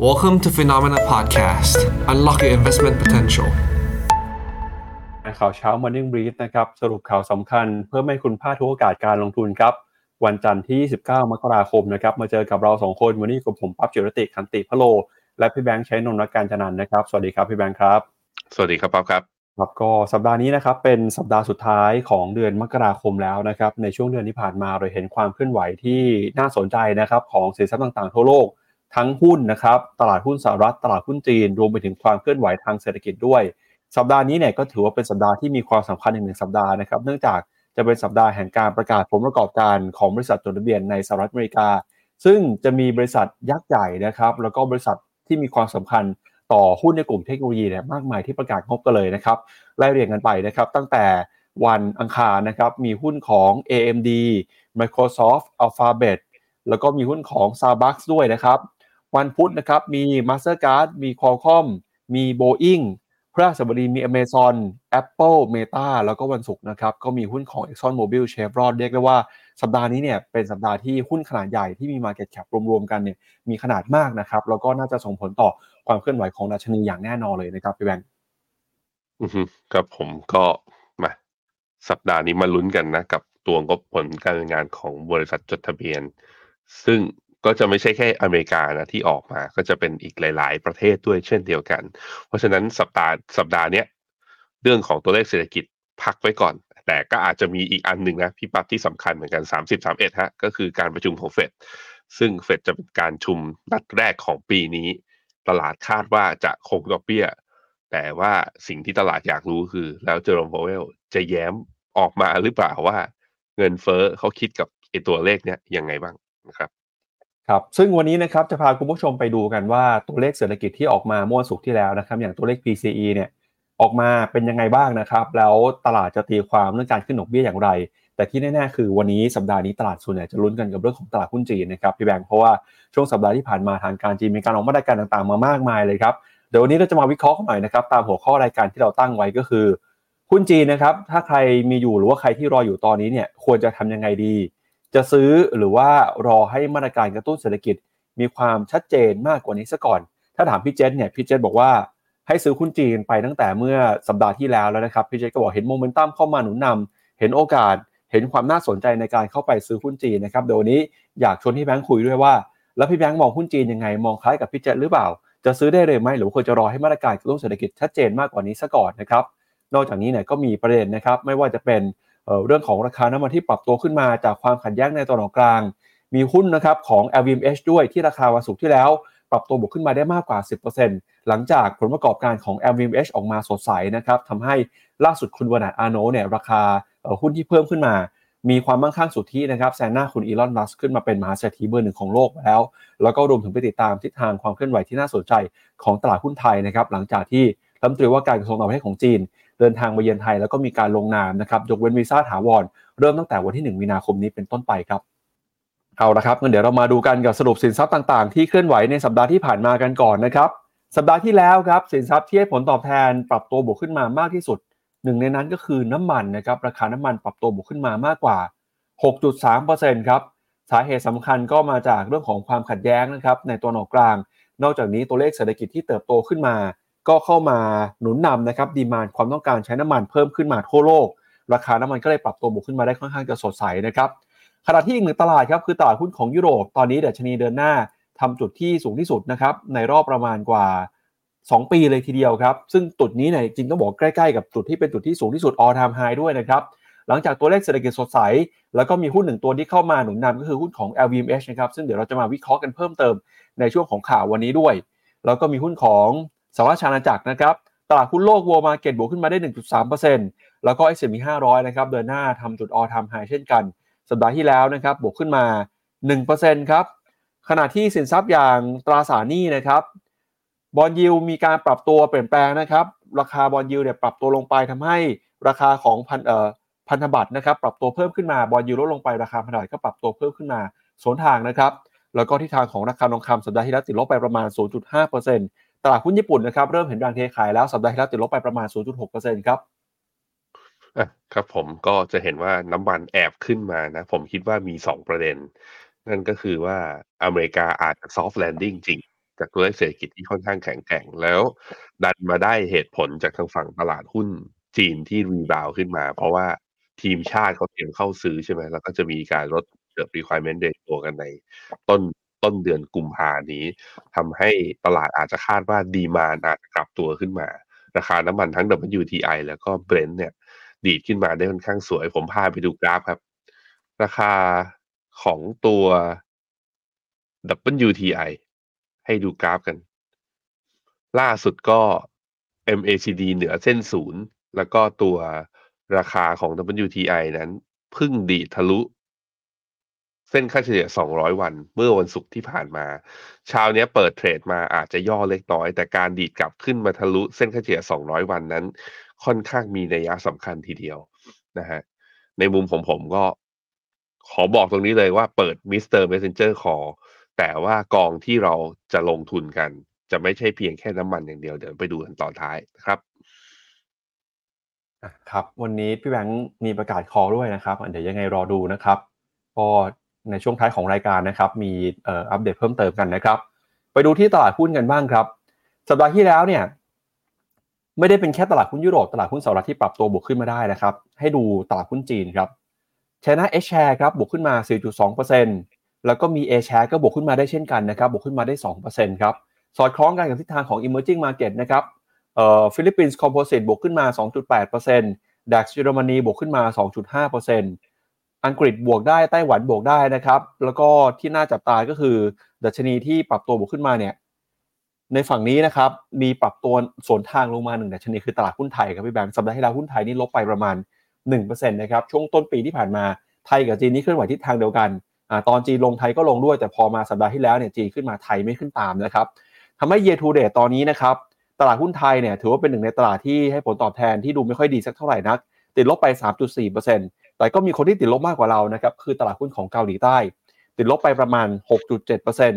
Welcome to Phenomena Podcast. Unlock your investment potential. ข่าวเช้า Morning Brief นะครับ สรุปข่าวสำคัญเพื่อไม่คุณพลาดทุกโอกาสการลงทุนครับ วันจันทร์ที่ 29 มกราคมนะครับ มาเจอกับเราสองคน วันนี้กับผมปั๊บจิรติคันติพะโล และพี่แบงค์ใช้นนท์รักการจนันนะครับ สวัสดีครับพี่แบงค์ครับ สวัสดีครับป๊อบครับครับก็สัปดาห์นี้นะครับเป็นสัปดาห์สุดท้ายของเดือนมกราคมแล้วนะครับในช่วงเดือนที่ผ่านมาเราเห็นความเคลื่อนไหวที่น่าสนใจนะครับของสินทรัพย์ต่างๆทั่วโลก ทั้งหุ้นนะครับ ตลาดหุ้นสหรัฐ ตลาดหุ้นจีน รวมไปถึงความเคลื่อนไหวทางเศรษฐกิจด้วย สัปดาห์นี้เนี่ยก็ถือว่าเป็นสัปดาห์ที่มีความสำคัญอีกหนึ่งสัปดาห์นะครับ เนื่องจากจะเป็นสัปดาห์แห่งการประกาศผลประกอบการของบริษัทจดทะเบียนในสหรัฐอเมริกา ซึ่งจะมีบริษัทยักษ์ใหญ่นะครับ แล้วก็บริษัทที่มีความสำคัญต่อหุ้นในกลุ่มเทคโนโลยีเนี่ยมากมายที่ประกาศงบกันเลยนะครับไล่เรียงกันไปนะครับ ตั้งแต่วันอังคารนะครับมีหุ้นของ AMD Microsoft Alphabet แล้วก็มีหุ้นของ Starbucks ด้วยนะครับ วันพุธนะครับมี Mastercard มี Qualcomm มี Boeing พฤหัสบดีมี Amazon Apple Meta แล้วก็วันศุกร์นะครับก็มีหุ้นของ Exxon Mobil Chevron เรียกได้ว่าสัปดาห์นี้เนี่ยเป็นสัปดาห์ที่หุ้นขนาดใหญ่ที่มี Market Cap รวมๆกันเนี่ยมีขนาดมากนะครับแล้วก็น่าจะส่งผลต่อความเคลื่อนไหวของดัชนีอย่างแน่นอนเลยนะครับพี่แบงค์ครับผมก็มาสัปดาห์นี้มาลุ้นกันนะกับตัวงบผลการงานของบริษัทจดทะเบียน ซึ่ง ก็จะไม่ใช่แค่อเมริกานะที่ออกมา ก็จะเป็นอีกหลาย ๆ ประเทศด้วยเช่นเดียวกัน เพราะฉะนั้นสัปดาห์สัปดาห์เนี้ยเรื่องของตัวเลขเศรษฐกิจพักไว้ก่อน แต่ก็อาจจะมีอีกอันหนึ่งนะพี่ปั๊บที่สำคัญเหมือนกัน 30 31ฮะก็คือการประชุมของเฟดซึ่งเฟดจะเป็นการชุมนัดแรกของปีนี้ ตลาดคาดว่าจะคงดอกเบี้ย แต่ว่าสิ่งที่ตลาดอยากรู้คือ แล้วเจอร์มโพเวลจะแย้มออกมาหรือเปล่าว่า เงินเฟ้อเขาคิดกับไอตัวเลขเนี้ยยังไงบ้างนะครับ ครับซึ่งวันนี้นะครับจะพาคุณผู้ชมไปดูกันว่าตัวเลขเศรษฐกิจที่ออกมาเมื่อวันศุกร์ที่แล้วนะครับ อย่างตัวเลข PCE เนี่ยออกมาเป็นยังไงบ้างนะครับ แล้วตลาดจะตีความเรื่องการขึ้นดอกเบี้ยอย่างไร แต่ที่แน่ๆคือวันนี้สัปดาห์นี้ตลาดส่วนใหญ่จะลุ้นกันกับเรื่องของตลาดหุ้นจีนนะครับพี่แบงค์เพราะว่าช่วงสัปดาห์ที่ผ่านมาทางการจีนมีการออกมาตรการต่างๆ มามากมายเลยครับเดี๋ยววันนี้เราจะมาวิเคราะห์กันหน่อยนะครับตามหัวข้อรายการที่เราตั้งไว้ก็คือหุ้นจีนนะครับถ้าใครมีอยู่หรือว่าใครที่รออยู่ตอนนี้เนี่ยควรจะทำยังไงดี จะซื้อหรือว่ารอให้มาตรการกระตุ้นเศรษฐกิจ มีความชัดเจนมากกว่านี้ซะก่อน ถ้าถามพี่เจษเนี่ยพี่เจษบอกว่าให้ซื้อหุ้นจีนไปตั้งแต่เมื่อสัปดาห์ที่แล้วแล้วนะครับพี่เจษก็บอกเห็นโมเมนตัมเข้ามาหนุนนำเห็นโอกาสเห็นความน่าสนใจในการเข้าไปซื้อหุ้นจีนนะครับเดี๋ยวนนี้อยากชวนพี่แบงค์คุยด้วยว่า แล้วพี่แบงค์มองหุ้นจีนยังไงมองคล้ายกับพี่เจษหรือเปล่า จะซื้อได้เลยไหมหรือควรจะรอให้มาตรการกระตุ้นเศรษฐกิจชัดเจนมากกว่านี้ซะก่อนนะครับนอกจากนี้เนี่ยก็มีประเด็นนะครับไม่ว่าจะเป็น เรื่องของราคาน้ำมันที่ปรับตัวขึ้นมาจากความขัดแย้งในตะวันออกกลาง มีหุ้นนะครับของ LVMH ด้วยที่ราคาวันศุกร์ที่แล้ว ปรับตัวบวกขึ้นมาได้มากกว่า 10%หลังจากผลประกอบการของ LVMH ออกมาสดใสนะครับทำให้ล่าสุดคุณวนาอาโนเนี่ยราคาหุ้นที่เพิ่มขึ้นมามีความมั่งคั่งสุทธินะครับแซงหน้าคุณอีลอน มัสขึ้นมาเป็นมหาเศรษฐีเบอร์หนึ่งของโลกแล้ว แล้วก็รวมถึงไปติดตามทิศทางความเคลื่อนไหวที่น่าสนใจของตลาดหุ้นไทยนะครับหลังจากที่รัฐมนตรีว่าการกระทรวงต่างประเทศของจีน ดินทางมาเยือนไทยแล้วก็มีการลงนามนะครับยกเว้นวีซ่าถาวรเริ่มตั้งแต่วันที่ 1 มีนาคมนี้เป็นต้นไปครับเอาละครับงั้นเดี๋ยวเรามาดูกันกับสรุปสินทรัพย์ต่างๆ ที่เคลื่อนไหวในสัปดาห์ที่ผ่านมากันก่อนนะครับสัปดาห์ที่แล้วครับสินทรัพย์ที่ให้ผลตอบแทนปรับตัวบวกขึ้นมามากที่สุดหนึ่งในนั้นก็คือน้ำมันนะครับราคาน้ำมันปรับตัวบวกขึ้นมามากกว่า 6.3%ครับสาเหตุสำคัญก็มาจากเรื่องของความขัดแย้งนะครับในตัวหนอกกลาง นอกจากนี้ตัวเลขเศรษฐกิจที่เติบโตขึ้นมา ก็เข้ามาหนุนนำนะครับดีมานความต้องการใช้น้ำมันเพิ่มขึ้นมาทั่วโลก ราคาน้ำมันก็เลยปรับตัวบวกขึ้นมาได้ค่อนข้างจะสดใสนะครับขณะที่อีกหนึ่งตลาดครับคือตลาดหุ้นของยุโรปตอนนี้ดัชนีเดินหน้าทำจุดที่สูงที่สุดนะครับในรอบประมาณกว่า 2 ปีเลยทีเดียวครับซึ่งจุดนี้เนี่ยจริงต้องบอกใกล้ๆกับจุดที่เป็นจุดที่สูงที่สุด all time high ด้วยนะครับหลังจากตัวเลขเศรษฐกิจสดใส แล้วก็มีหุ้นหนึ่งตัวที่เข้ามาหนุนนำก็คือหุ้นของ LVMH นะครับซึ่งเดี๋ยวเราจะมาวิเคราะห์กันเพิ่มเติมในช่วงของข่าววันนี้ด้วย แล้วก็มีหุ้นของ สหรัฐอาณาจักรนะครับตลาดหุ้นโลก World Market บวกขึ้นมาได้ 1.3%แล้วก็ S&P 500 นะครับเดินหน้าทำจุด all time high เช่นกัน สัปดาห์ที่แล้วนะครับบวกขึ้นมา 1%ครับขณะที่สินทรัพย์อย่างตราสารหนี้นะครับบอลยิวมีการปรับตัวเปลี่ยนแปลงนะครับราคาบอลยิวเนี่ยปรับตัวลงไปทำให้ราคาของพันเอ่อพันธบัตรนะครับปรับตัวเพิ่มขึ้นมาบอลยูลดลงไปราคาพันธบัตรก็ปรับตัวเพิ่มขึ้นมาสวนทางนะครับ แล้วก็ที่ทางของราคาทองคำสัปดาห์ที่แล้วติดลบไปประมาณ 0.5% ตลาดหุ้นญี่ปุ่นนะครับเริ่มเห็นแรงเทขายแล้วสัปดาห์ที่แล้วติดลบไปประมาณ 0.6%ครับอะครับผมก็จะเห็นว่าน้ำมันแอบขึ้นมานะ ผมคิดว่ามีสองประเด็น นั่นก็คือว่าอเมริกาอาจจะ soft landing จริง จากตัวเลขเศรษฐกิจที่ค่อนข้างแข็งแกร่งแล้ว ดันมาได้เหตุผลจากทางฝั่งตลาดหุ้นจีนที่ rebound ขึ้นมา เพราะว่าทีมชาติเขาเตรียมเข้าซื้อใช่ไหมแล้วก็จะมีการลดเกิด requirement ratio กันในต้น ต้นเดือนกุมภานี้ทำให้ตลาดอาจจะคาดว่า demand อาจจะกลับตัวขึ้นมา ราคาน้ำมันทั้ง WTI แล้วก็ Brent เนี่ย ดีดขึ้นมาได้ค่อนข้างสวย ผมพาไปดูกราฟครับ ราคาของตัว WTI ให้ดูกราฟกัน ล่าสุดก็ MACD เหนือเส้นศูนย์แล้วก็ตัวราคาของ WTI นั้นพิ่งดีทะลุ ส้นค่าเฉลี่ย 200 วัน เมื่อวันศุกร์ที่ผ่านมาเช้าเนี้ยเปิดเทรดมาอาจจะย่อเล็กน้อย แต่การดีดกลับขึ้นมาทะลุเส้นค่าเฉลี่ย 200 วันนั้น ค่อนข้างมีนัยสำคัญทีเดียวนะฮะในมุมของผมก็ขอบอกตรงนี้เลยว่าเปิด Mr. Messenger Call แต่ว่ากองที่เราจะลงทุนกัน จะไม่ใช่เพียงแค่น้ำมันอย่างเดียว เดี๋ยวไปดูกันตอนท้ายนะครับครับ วันนี้พี่แบงค์มีประกาศคอด้วยนะครับเดี๋ยวยังไงรอดูนะครับก็ ในช่วงท้ายของรายการนะครับ มีอัปเดตเพิ่มเติมกันนะครับ ไปดูที่ตลาดหุ้นกันบ้างครับ สัปดาห์ที่แล้วเนี่ย ไม่ได้เป็นแค่ตลาดหุ้นยุโรปตลาดหุ้นสหรัฐที่ปรับตัวบวกขึ้นมาได้นะครับ ให้ดูตลาดหุ้นจีนครับ China H share ครับบวกขึ้นมา 4.2%แล้วก็มี A share ก็บวกขึ้นมาได้เช่นกันนะครับ บวกขึ้นมาได้ 2%ครับ สอดคล้องกันกับทิศทางของ emerging market นะครับเอ่อฟิลิปปินส์ composite บวกขึ้นมา 2.8% DAX เยอรมนีบวกขึ้นมา 2.5% อังกฤษบวกได้ไต้หวันบวกได้นะครับ แล้วก็ที่น่าจับตาก็คือดัชนีที่ปรับตัวบวกขึ้นมาเนี่ยในฝั่งนี้นะครับมีปรับตัวสวนทางลงมาหนึ่งดัชนีคือตลาดหุ้นไทยครับพี่แบงค์สัปดาห์ที่แล้วหุ้นไทยนี่ลบไปประมาณ1%นะครับช่วงต้นปีที่ผ่านมาไทยกับจีนนี่เคลื่อนไหวทิศทางเดียวกันอตอนจีนลงไทยก็ลงด้วยแต่พอมาสัปดาห์ที่แล้วเนี่ยจีนขึ้นมาไทยไม่ขึ้นตามนะครับทำให้ year to date ตอนนี้นะครับตลาดหุ้นไทยเนี่ยถือว่าเป็นหนึ่งในตลาดที่ให้ผลตอบแทนที่ดูไม่ค่อยดีสักเท่าไหร่นัก ติดลบไป 3.4% แต่ก็มีคนที่ติดลบมากกว่าเรานะครับคือตลาดหุ้นของเกาหลีใต้ ติดลบไปประมาณ 6.7%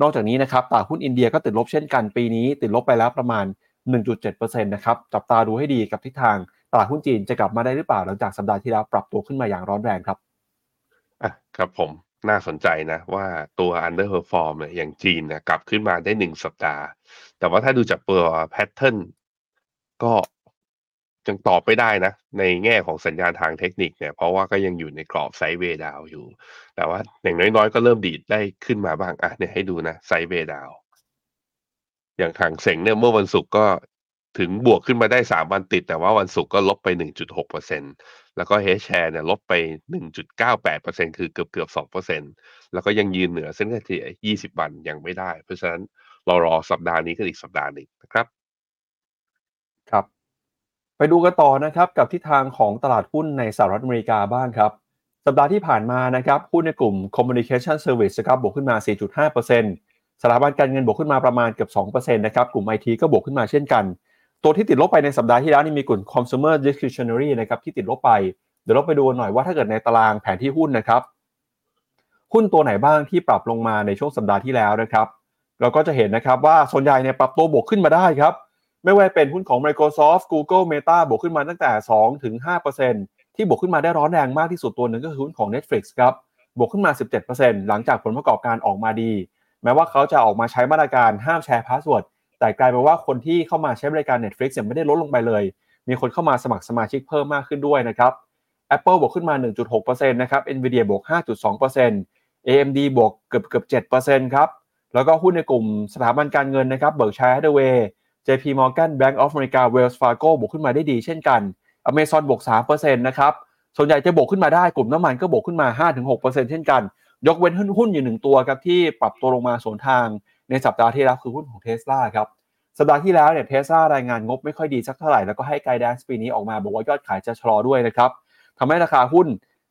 นอกจากนี้นะครับตลาดหุ้นอินเดียก็ติดลบเช่นกันปีนี้ ติดลบไปแล้วประมาณ 1.7%นะครับจับตาดูให้ดีกับทิศทางตลาดหุ้นจีนจะกลับมาได้หรือเปล่าหลังจากสัปดาห์ที่แล้วปรับตัวขึ้นมาอย่างร้อนแรงครับอะครับผมน่าสนใจนะว่าตัว underperform เนี่ยอย่างจีนเนี่ยกลับขึ้นมาได้หนึ่งสัปดาห์ แต่ว่าถ้าดูจากตัว pattern ก็ ยังตอบไม่ได้นะ ในแง่ของสัญญาณทางเทคนิคเนี่ยเพราะว่าก็ยังอยู่ในกรอบไซด์เวดาวอยู่ แต่ว่าอย่างน้อยๆ ก็เริ่มดีดได้ขึ้นมาบ้างอะเนี่ยให้ดูนะไซด์เวดาวอย่างทางเสงเนี่ยเมื่อวันศุกร์ก็ถึงบวกขึ้นมาได้สามวันติด แต่ว่าวันศุกร์ก็ลบไปหนึ่งจุดหกเปอร์เซ็นแล้วก็เฮชแชร์เนี่ยลบไปหนึ่งจุดเก้าแปดเปอร์เซ็นคือเกือบเกือบสองเปอร์เซ็นแล้วก็ยังยืนเหนือเส้นค่าเฉลี่ยยี่สิบวันยังไม่ได้ เพราะฉะนั้นเรารอสัปดาห์นี้กันอีกสัปดาห์หนึ่งนะครับ ไปดูกันต่อนะครับกับทิศทางของตลาดหุ้นในสหรัฐอเมริกาบ้างครับ สัปดาห์ที่ผ่านมานะครับหุ้นในกลุ่ม Communication Service ครับบวกขึ้นมา 4.5%สถาบันการเงินบวกขึ้นมาประมาณเกือบ2%นะครับกลุ่ม IT ก็บวกขึ้นมาเช่นกัน ตัวที่ติดลบไปในสัปดาห์ที่แล้วนี่มีกลุ่ม consumer discretionary นะครับที่ติดลบไป เดี๋ยวเราไปดูหน่อยว่าถ้าเกิดในตารางแผนที่หุ้นนะครับหุ้นตัวไหนบ้างที่ปรับลงมาในช่วงสัปดาห์ที่แล้วนะครับ เราก็จะเห็นนะครับว่าส่วนใหญ่เนี่ยปรับตัวบวกขึ้นมาได้ครับ ไม่ว่าเป็นหุ้นของ Microsoft Google Meta บวกขึ้นมาตั้งแต่ 2 ถึง 5%ที่บวกขึ้นมาได้ร้อนแรงมากที่สุดตัวหนึ่งก็คือหุ้นของ Netflix ครับ บวกขึ้นมา 17%หลังจากผลประกอบการออกมาดี แม้ว่าเขาจะออกมาใช้มาตรการห้ามแชร์ password แต่กลายเป็นว่าคนที่เข้ามาใช้บริการ Netflix เนี่ยไม่ได้ลดลงไปเลย มีคนเข้ามาสมัครสมาชิกเพิ่มมากขึ้นด้วยนะครับ Apple บวกขึ้นมา 1.6%นะครับ Nvidia บวก 5.2% AMD บวกเกือบเกือบ7%ครับ แล้วก็หุ้นในกลุ่มสถาบันการเงินนะครับ Berkshire Hathaway JP Morgan Bank of America Wells Fargo บวกขึ้นมาได้ดีเช่นกัน Amazon บวก3%นะครับ ส่วนใหญ่จะบวกขึ้นมาได้กลุ่มน้ำมันก็บวกขึ้นมา 5-6%เช่นกัน ยกเว้นหุ้นอยู่หนึ่งตัวครับที่ปรับตัวลงมาสวนทางในสัปดาห์ที่แล้วคือหุ้นของ Tesla ครับ สัปดาห์ที่แล้วเนี่ยเทสลารายงานงบไม่ค่อยดีสักเท่าไหร่ แล้วก็ให้ไกด์แดนซ์ปีนี้ออกมาบอกว่ายอดขายจะชะลอด้วยนะครับทำให้ราคาหุ้น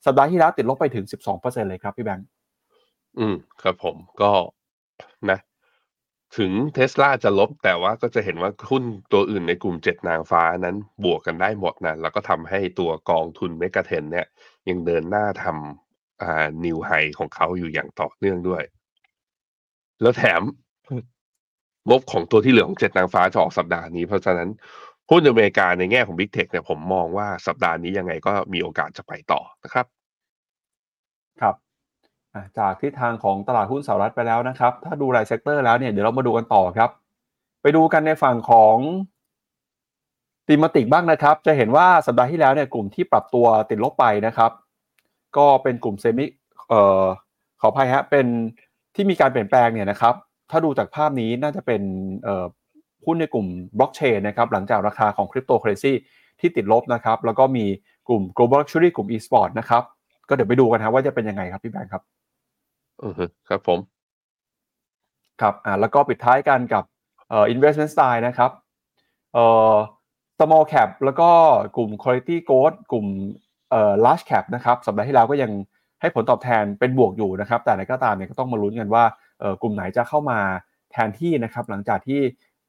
สัปดาห์ที่แล้วติดลบไปถึง 12%เลยครับพี่แบงค์อืมครับผมก็นะ ถึงเทสลาจะลบแต่ว่าก็จะเห็นว่าหุ้นตัวอื่นในกลุ่มเจ็ดนางฟ้านั้นบวกกันได้หมดนะแล้วก็ทำให้ตัวกองทุนเมกะเทนเนี่ยยังเดินหน้าทำอ่า new high ของเขาอยู่อย่างต่อเนื่องด้วย แล้วแถมงบของตัวที่เหลือของเจ็ดนางฟ้าจะออกสัปดาห์นี้ เพราะฉะนั้นหุ้นอเมริกาในแง่ของ Big Tech เนี่ยผมมองว่าสัปดาห์นี้ยังไงก็มีโอกาสจะไปต่อนะครับ ครับ จากทิศทางของตลาดหุ้นสหรัฐไปแล้วนะครับ ถ้าดูราย sector แล้วเนี่ยเดี๋ยวเรามาดูกันต่อครับ ไปดูกันในฝั่งของติมติกบ้างนะครับ จะเห็นว่าสัปดาห์ที่แล้วเนี่ยกลุ่มที่ปรับตัวติดลบไปนะครับ ก็เป็นกลุ่มเซมิเอ่อขออภัยฮะเป็นที่มีการเปลี่ยนแปลงเนี่ยนะครับ ถ้าดูจากภาพนี้น่าจะเป็นเอ่อหุ้นในกลุ่มบล็อกเชนนะครับหลังจากราคาของคริปโตเคอเรซีที่ติดลบนะครับ แล้วก็มีกลุ่ม global luxury กลุ่ม e-sport นะครับ ก็เดี๋ยวไปดูกันนะว่าจะเป็นยังไงครับพี่แบงค์ครับ อือครับผม ครับอ่าแล้วก็ปิดท้ายกันกับเอ่อ investment style นะครับเอ่อ small cap แล้วก็กลุ่ม quality growth กลุ่มเอ่อ large cap นะครับสัปดาห์ที่แล้วก็ยังให้ผลตอบแทนเป็นบวกอยู่นะครับ แต่อะไรก็ตามเนี่ยก็ต้องมาลุ้นกันว่าเอ่อกลุ่มไหนจะเข้ามาแทนที่นะครับหลังจากที่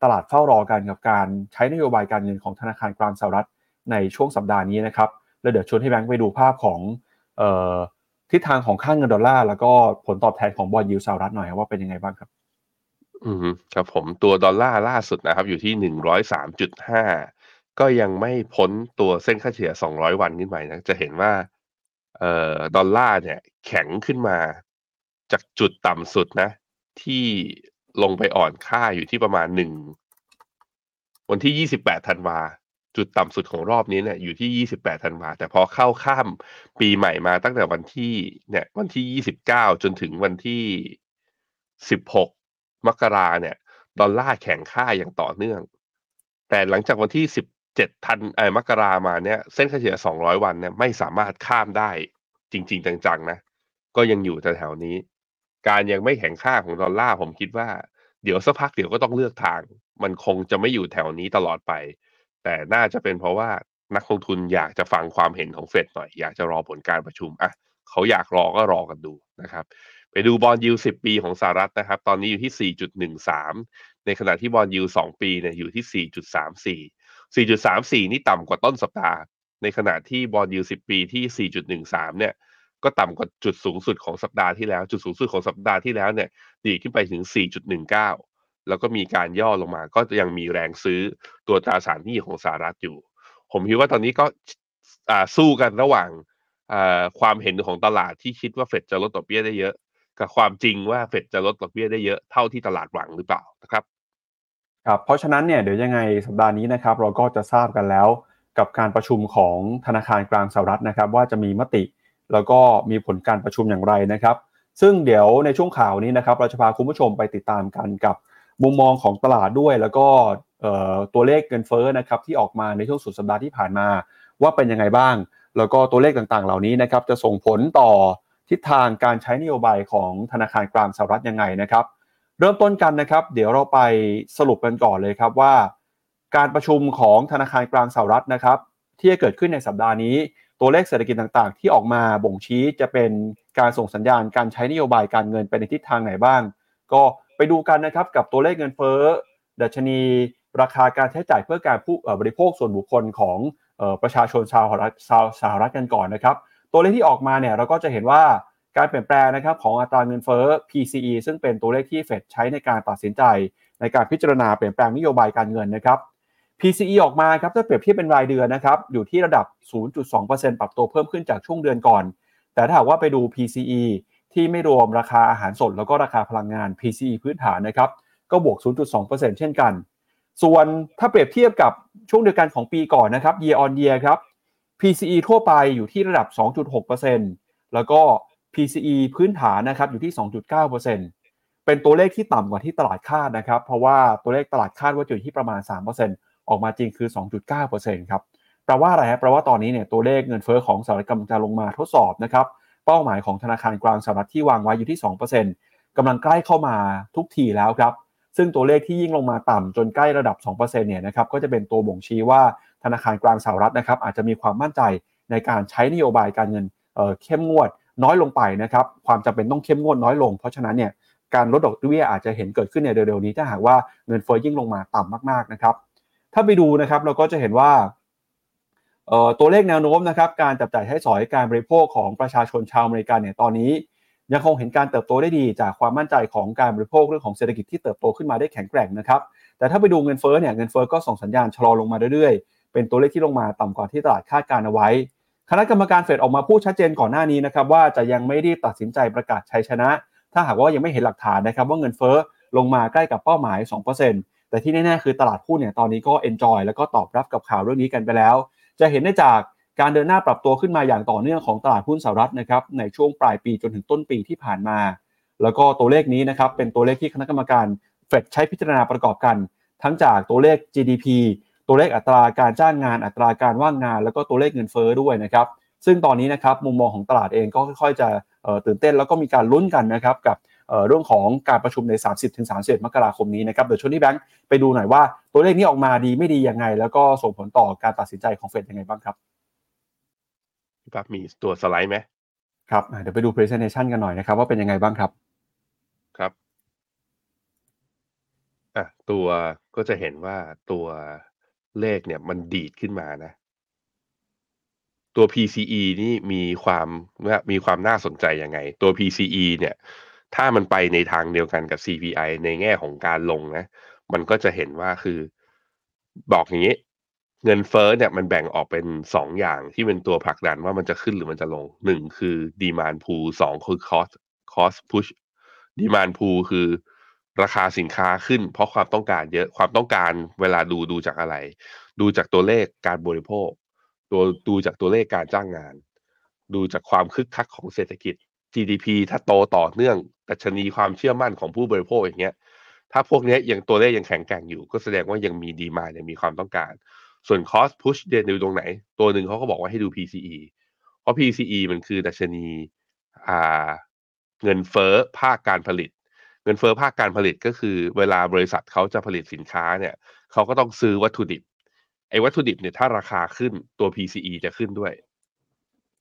ตลาดเฝ้ารอกันกับการใช้นโยบายการเงินของธนาคารกลางสหรัฐในช่วงสัปดาห์นี้นะครับแล้วเดี๋ยวชวนให้แบงค์ไปดูภาพของเอ่อ ทิศทางของค่างเงินดอลลาร์แล้วก็ผลตอบแทนของบอลยูสหรัฐหน่อยว่าเป็นยังไงบ้างครับ อืมครับผมตัวดอลลาร์ล่าสุดนะครับ อยู่ที่หนึ่งร้อยสามจุดห้าก็ยังไม่พ้นตัวเส้นค่าเฉลี่ยสองร้อยวันขึ้นไปนะจะเห็นว่า เอ่อดอลลาร์เนี่ย แข็งขึ้นมา จากจุดต่ำสุดนะ ที่ลงไปอ่อนค่าอยู่ที่ประมาณหนึ่งวันที่ยี่สิบแปดธันวา จุดต่ำสุดของรอบนี้เนี่ยอยู่ที่ 28 ธันวา แต่พอเข้าข้ามปีใหม่มาตั้งแต่วันที่เนี่ยวันที่ 29 จนถึงวันที่ 16 มกราเนี่ยดอลลาร์แข็งค่าอย่างต่อเนื่อง แต่หลังจากวันที่ 17 ธันเออมกรามาเนี่ยเส้นค่าเฉลี่ย 200 วันเนี่ยไม่สามารถข้ามได้จริง ๆ จังๆนะ ก็ยังอยู่แถวๆนี้ การยังไม่แข็งค่าของดอลลาร์ผมคิดว่าเดี๋ยวสักพักเดี๋ยวก็ต้องเลือกทาง มันคงจะไม่อยู่แถวนี้ตลอดไป แต่น่าจะเป็นเพราะว่านักลงทุนอยากจะฟังความเห็นของเฟดหน่อย อยากจะรอผลการประชุมอะเขาอยากรอก็รอกันดูนะครับ ไปดู bond yield สิบปีของสหรัฐนะครับ ตอนนี้อยู่ที่ 4.13 ในขณะที่ bond yield สองปีเนี่ยอยู่ที่ 4.34 4.34 นี่ต่ำกว่าต้นสัปดาห์ ในขณะที่ bond yield สิบปีที่ 4.13 เนี่ยก็ต่ำกว่าจุดสูงสุดของสัปดาห์ที่แล้ว จุดสูงสุดของสัปดาห์ที่แล้วเนี่ยดีขึ้นไปถึง 4.19 แล้วก็มีการย่อลงมา ก็ยังมีแรงซื้อตัวตราสารหนี้ของสหรัฐอยู่ ผมคิดว่าตอนนี้ก็สู้กันระหว่างความเห็นของตลาดที่คิดว่าเฟดจะลดดอกเบี้ยได้เยอะ กับความจริงว่าเฟดจะลดดอกเบี้ยได้เยอะเท่าที่ตลาดหวังหรือเปล่านะครับครับเพราะฉะนั้นเนี่ยเดี๋ยวยังไงสัปดาห์นี้นะครับเราก็จะทราบกันแล้วกับการประชุมของธนาคารกลางสหรัฐนะครับ ว่าจะมีมติ แล้วก็มีผลการประชุมอย่างไรนะครับ ซึ่งเดี๋ยวในช่วงข่าวนี้นะครับเราจะพาคุณผู้ชมไปติดตามกันกับ มุมมองของตลาดด้วย แล้วก็ตัวเลขเงินเฟ้อนะครับที่ออกมาในช่วงสุดสัปดาห์ที่ผ่านมา ว่าเป็นยังไงบ้าง แล้วก็ตัวเลขต่างๆ เหล่านี้นะครับจะส่งผลต่อทิศทางการใช้นโยบายของธนาคารกลางสหรัฐยังไงนะครับเริ่มต้นกันนะครับ เดี๋ยวเราไปสรุปกันก่อนเลยครับว่า การประชุมของธนาคารกลางสหรัฐนะครับ ที่จะเกิดขึ้นในสัปดาห์นี้ ตัวเลขเศรษฐกิจต่างๆ ที่ออกมาบ่งชี้จะเป็นการส่งสัญญาณการใช้นโยบายการเงินไปในทิศทางไหนบ้าง ก็ ไปดูกันนะครับกับตัวเลขเงินเฟ้อดัชนีราคาการใช้จ่ายเพื่อการผู้บริโภคส่วนบุคคลของประชาชนชาวสหรัฐกันก่อนนะครับ ตัวเลขที่ออกมาเนี่ยเราก็จะเห็นว่าการเปลี่ยนแปลงนะครับของอัตราเงินเฟ้อ PCE ซึ่งเป็นตัวเลขที่เฟดใช้ในการตัดสินใจ ในการพิจารณาเปลี่ยนแปลงนโยบายการเงินนะครับ PCE ออกมาครับถ้าเปรียบเทียบเป็นรายเดือนนะครับอยู่ที่ระดับ 0.2%ปรับตัวเพิ่มขึ้นจากช่วงเดือนก่อน แต่ถ้าหากว่าไปดู PCE ที่ไม่รวมราคาอาหารสดแล้วก็ราคาพลังงาน PCE พื้นฐานนะครับ ก็บวก 0.2%เช่นกัน ส่วนถ้าเปรียบเทียบกับช่วงเดียวกันของปีก่อนนะครับ year on year ครับ PCE ทั่วไปอยู่ที่ระดับ 2.6%แล้วก็ PCE พื้นฐานนะครับอยู่ที่ 2.9%เป็นตัวเลขที่ต่ำกว่าที่ตลาดคาดนะครับ เพราะว่าตัวเลขตลาดคาดว่าอยู่ที่ประมาณ 3%ออกมาจริงคือ 2.9%ครับแปลว่าอะไรครับแปลว่าตอนนี้เนี่ยตัวเลขเงินเฟอ้อของสหรัฐกำลังจะลงมาทดสอบนะครับ เป้าหมายของธนาคารกลางสหรัฐที่วางไว้อยู่ที่ 2%กำลังใกล้เข้ามาทุกทีแล้วครับ ซึ่งตัวเลขที่ยิ่งลงมาต่ำจนใกล้ระดับ 2%เนี่ยนะครับก็จะเป็นตัวบ่งชี้ว่าธนาคารกลางสหรัฐนะครับอาจจะมีความมั่นใจในการใช้นโยบายการเงินเเข้มงวดน้อยลงไปนะครับความจำเป็นต้องเข้มงวดน้อยลง เพราะฉะนั้นเนี่ยการลดดอกเบี้ยอาจจะเห็นเกิดขึ้นในเร็วๆนี้ถ้าหากว่าเงินเฟ้อยิ่งลงมาต่ำมากๆนะครับถ้าไปดูนะครับเราก็จะเห็นว่า ตัวเลขแนวโน้มนะครับการจับจ่ายใช้สอยการบริโภคของประชาชนชาวอเมริกันเนี่ยตอนนี้ ยังคงเห็นการเติบโตได้ดีจากความมั่นใจของการบริโภคเรื่องของเศรษฐกิจที่เติบโตขึ้นมาได้แข็งแกร่งนะครับแต่ถ้าไปดูเงินเฟ้อเนี่ยเงินเฟ้อก็ส่งสัญญาณชะลอลงมาเรื่อยๆ เป็นตัวเลขที่ลงมาต่ำกว่าที่ตลาดคาดการเอาไว้ คณะกรรมการเฟดออกมาพูดชัดเจนก่อนหน้านี้นะครับว่าจะยังไม่รีบตัดสินใจประกาศชัยชนะ ถ้าหากว่ายังไม่เห็นหลักฐานนะครับว่าเงินเฟ้อลงมาใกล้กับเป้าหมาย 2%แต่ที่แน่ๆคือตลาดหุ้นเนี่ยตอนนี้ก็ enjoy แล้วก็ตอบรับกับข่าวเรื่องนี้กันไปแล้ว จะเห็นได้จากการเดินหน้าปรับตัวขึ้นมาอย่างต่อเนื่องของตลาดหุ้นสหรัฐนะครับในช่วงปลายปีจนถึงต้นปีที่ผ่านมา แล้วก็ตัวเลขนี้นะครับเป็นตัวเลขที่คณะกรรมการเฟดใช้พิจารณาประกอบกัน ทั้งจากตัวเลข GDP ตัวเลขอัตราการจ้างงานอัตราการว่างงาน แล้วก็ตัวเลขเงินเฟ้อด้วยนะครับซึ่งตอนนี้นะครับมุมมองของตลาดเองก็ค่อยๆ จะตื่นเต้นแล้วก็มีการลุ้นกันนะครับกับ เรื่องของการประชุมใน 30-31มกราคมนี้นะครับเดี๋ยวชวนที่แบงค์ไปดูหน่อยว่า ตัวเลขนี้ออกมาดีไม่ดียังไง แล้วก็ส่งผลต่อการตัดสินใจของเฟดยังไงบ้างครับพี่ปั๊บมีตัวสไลด์ไหมครับเดี๋ยวไปดู presentation กันหน่อยนะครับว่าเป็นยังไงบ้างครับครับอะตัวก็จะเห็นว่าตัวเลขเนี่ยมันดีดขึ้นมานะ ตัว PCE นี่มีความว่ามีความน่าสนใจยังไง ตัว PCE เนี่ย ถ้ามันไปในทางเดียวกันกับ CPI ในแง่ของการลงนะ มันก็จะเห็นว่าคือบอกอย่างนี้ เงินเฟ้อเนี่ยมันแบ่งออกเป็นสองอย่างที่เป็นตัวผลักดันว่ามันจะขึ้นหรือมันจะลงหนึ่งคือ demand pull สองคือ cost cost push demand pull คือราคาสินค้าขึ้น เพราะความต้องการเยอะความต้องการเวลาดูดูจากอะไร ดูจากตัวเลขการบริโภค ตัวดูจากตัวเลขการจ้างงาน ดูจากความคึกคักของเศรษฐกิจ GDP ถ้าโตต่อเนื่อง แต่ชนีความเชื่อมั่นของผู้บริโภคอย่างเงี้ย ถ้าพวกนี้ยังตัวเลขยังแข็งแกร่งอยู่ ก็แสดงว่ายังมีดีมายังมีความต้องการ ส่วน cost push เดนดูตรงไหน ตัวหนึ่งเขาก็บอกว่าให้ดู PCE เพราะ PCE มันคือดัชนีอ่าเงินเฟ้อภาคการผลิต เงินเฟ้อภาคการผลิตก็คือเวลาบริษัทเขาจะผลิตสินค้าเนี่ยเขาก็ต้องซื้อวัตถุดิบไอ้วัตถุดิบเนี่ยถ้าราคาขึ้นตัว PCE จะขึ้นด้วย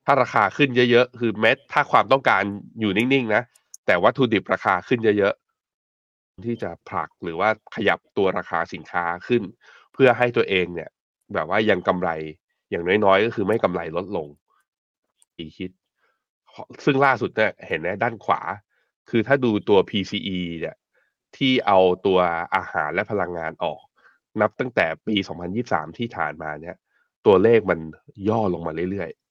ถ้าราคาขึ้นเยอะๆ คือแม้ถ้าความต้องการอยู่นิ่งๆนะ แต่วัตถุดิบราคาขึ้นเยอะๆที่จะผลักหรือว่าขยับตัวราคาสินค้าขึ้น เพื่อให้ตัวเองเนี่ย แบบว่ายังกำไรอย่างน้อยๆ ก็คือไม่กำไรลดลง อีคิด ซึ่งล่าสุดเนี่ยเห็นนะด้านขวา คือถ้าดูตัว PCE เนี่ยที่เอาตัวอาหารและพลังงานออก นับตั้งแต่ปี 2023 ที่ผ่านมาเนี่ย ตัวเลขมันย่อลงมาเรื่อยๆ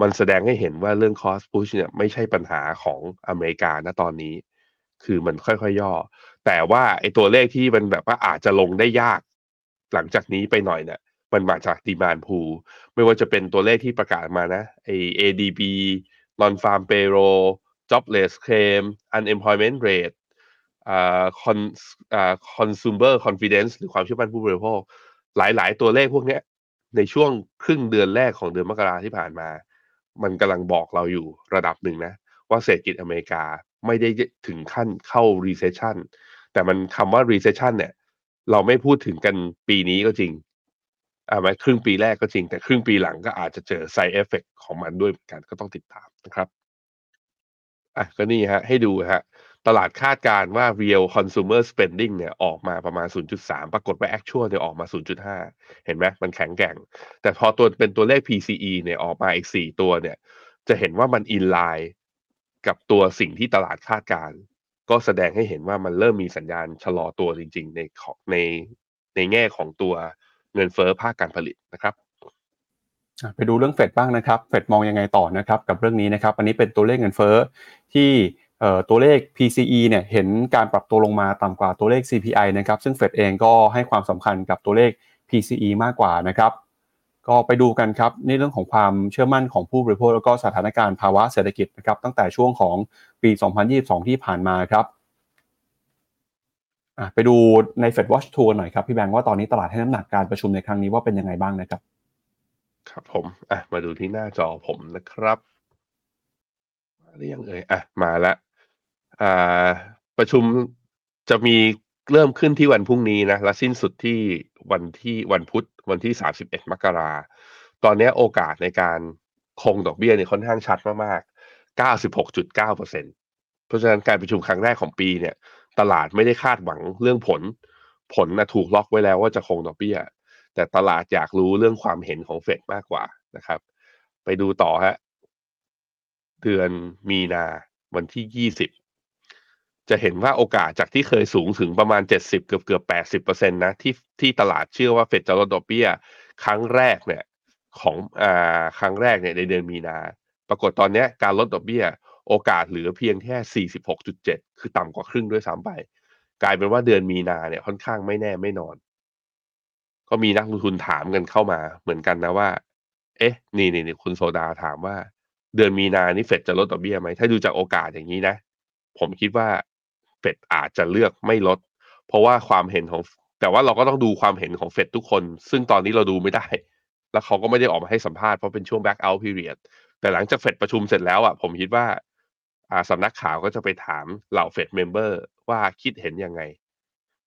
มันแสดงให้เห็นว่าเรื่อง cost push เนี่ยไม่ใช่ปัญหาของอเมริกาณตอนนี้ คือมันค่อยๆย่อ แต่ว่าไอ้ตัวเลขที่มันแบบว่าอาจจะลงได้ยาก หลังจากนี้ไปหน่อยเนี่ยมันมาจากดีมานพูไม่ว่าจะเป็นตัวเลขที่ประกาศมานะไอ ADB non farm payroll jobless claim unemployment rate อ่า con อ่า consumer confidence หรือความเชื่อมั่นผู้บริโภค หลายๆ ตัวเลขพวกนี้ในช่วงครึ่งเดือนแรกของเดือนมกราที่ผ่านมา มันกำลังบอกเราอยู่ระดับหนึ่งนะ ว่าเศรษฐกิจอเมริกาไม่ได้ถึงขั้นเข้า recession แต่มันคำว่า recession เนี่ย เราไม่พูดถึงกันปีนี้ก็จริงอ่าไหมครึ่งปีแรกก็จริง แต่ครึ่งปีหลังก็อาจจะเจอ side effect ของมันด้วยเหมือนกันก็ต้องติดตามนะครับอะก็นี่ฮะ ให้ดูฮะ ตลาดคาดการว่า real consumer spending เนี่ยออกมาประมาณ 0.3 ปรากฏว่า actual เนี่ยออกมา 0.5 เห็นไหมมันแข็งแกร่ง แต่พอตัวเป็นตัวเลข PCE เนี่ยออกมาอีก 4 ตัวเนี่ย จะเห็นว่ามัน in line กับตัวสิ่งที่ตลาดคาดการ ก็แสดงให้เห็นว่ามันเริ่มมีสัญญาณชะลอตัวจริง ๆ ในของในในแง่ของตัวเงินเฟ้อภาคการผลิตนะครับไปดูเรื่องเฟดบ้างนะครับ เฟดมองยังไงต่อนะครับ กับเรื่องนี้นะครับ อันนี้เป็นตัวเลขเงินเฟ้อที่ ตัวเลข PCE เนี่ยเห็นการปรับตัวลงมาต่ำกว่าตัวเลข CPI นะครับซึ่งเฟดเองก็ให้ความสำคัญกับตัวเลข PCE มากกว่านะครับก็ไปดูกันครับในเรื่องของความเชื่อมั่นของผู้บริโภคแล้วก็สถานการณ์ภาวะเศรษฐกิจนะครับตั้งแต่ช่วงของปี 2022 ที่ผ่านมาครับไปดูใน Fed Watch Tour หน่อยครับพี่แบงค์ว่าตอนนี้ตลาดให้น้ำหนักการประชุมในครั้งนี้ว่าเป็นยังไงบ้างนะครับ ครับผมอะมาดูที่หน้าจอผมนะครับ หรือยังเอ่ยอะมาแล้วอ่าประชุมจะมีเริ่มขึ้นที่วันพรุ่งนี้นะ และสิ้นสุดที่วันที่วันพุธวันที่สามสิบเอ็ดมกราตอนนี้โอกาสในการคงดอกเบี้ยเนี่ยค่อนข้างชัดมากๆเก้าสิบหกจุดเก้าเปอร์เซ็นเพราะฉะนั้นการประชุมครั้งแรกของปีเนี่ย ตลาดไม่ได้คาดหวังเรื่องผล ผลนะถูกล็อกไว้แล้วว่าจะคงดอกเบี้ย แต่ตลาดอยากรู้เรื่องความเห็นของเฟดมากกว่านะครับ ไปดูต่อฮะ เดือนมีนาวันที่ยี่สิบจะเห็นว่าโอกาสจากที่เคยสูงถึงประมาณเจ็ดสิบเกือบเกือบแปดสิบเปอร์เซ็นตนะที่ที่ตลาดเชื่อว่าเฟดจะลดดอกเบี้ย ครั้งแรกเนี่ยของอ่าครั้งแรกเนี่ยในเดือนมีนา ปรากฏตอนนี้การลดดอกเบี้ย โอกาสเหลือเพียงแค่ 46.7 คือต่ำกว่าครึ่งด้วยซ้ำไป กลายเป็นว่าเดือนมีนาเนี่ยค่อนข้างไม่แน่ไม่นอน ก็มีนักลงทุนถามกันเข้ามาเหมือนกันนะว่า เอ๊ะ นี่นี่นี่คุณโซดาถามว่า เดือนมีนานี่เฟดจะลดดอกเบี้ยไหม ถ้าดูจากโอกาสอย่างนี้นะ ผมคิดว่าเฟดอาจจะเลือกไม่ลด เพราะว่าความเห็นของ แต่ว่าเราก็ต้องดูความเห็นของเฟดทุกคน ซึ่งตอนนี้เราดูไม่ได้ แล้วเขาก็ไม่ได้ออกมาให้สัมภาษณ์เพราะเป็นช่วง back out period แต่หลังจากเฟดประชุมเสร็จแล้วอะผมคิดว่าสำนักข่าวก็จะไปถามเหล่าเฟดเมมเบอร์ว่าคิดเห็นยังไง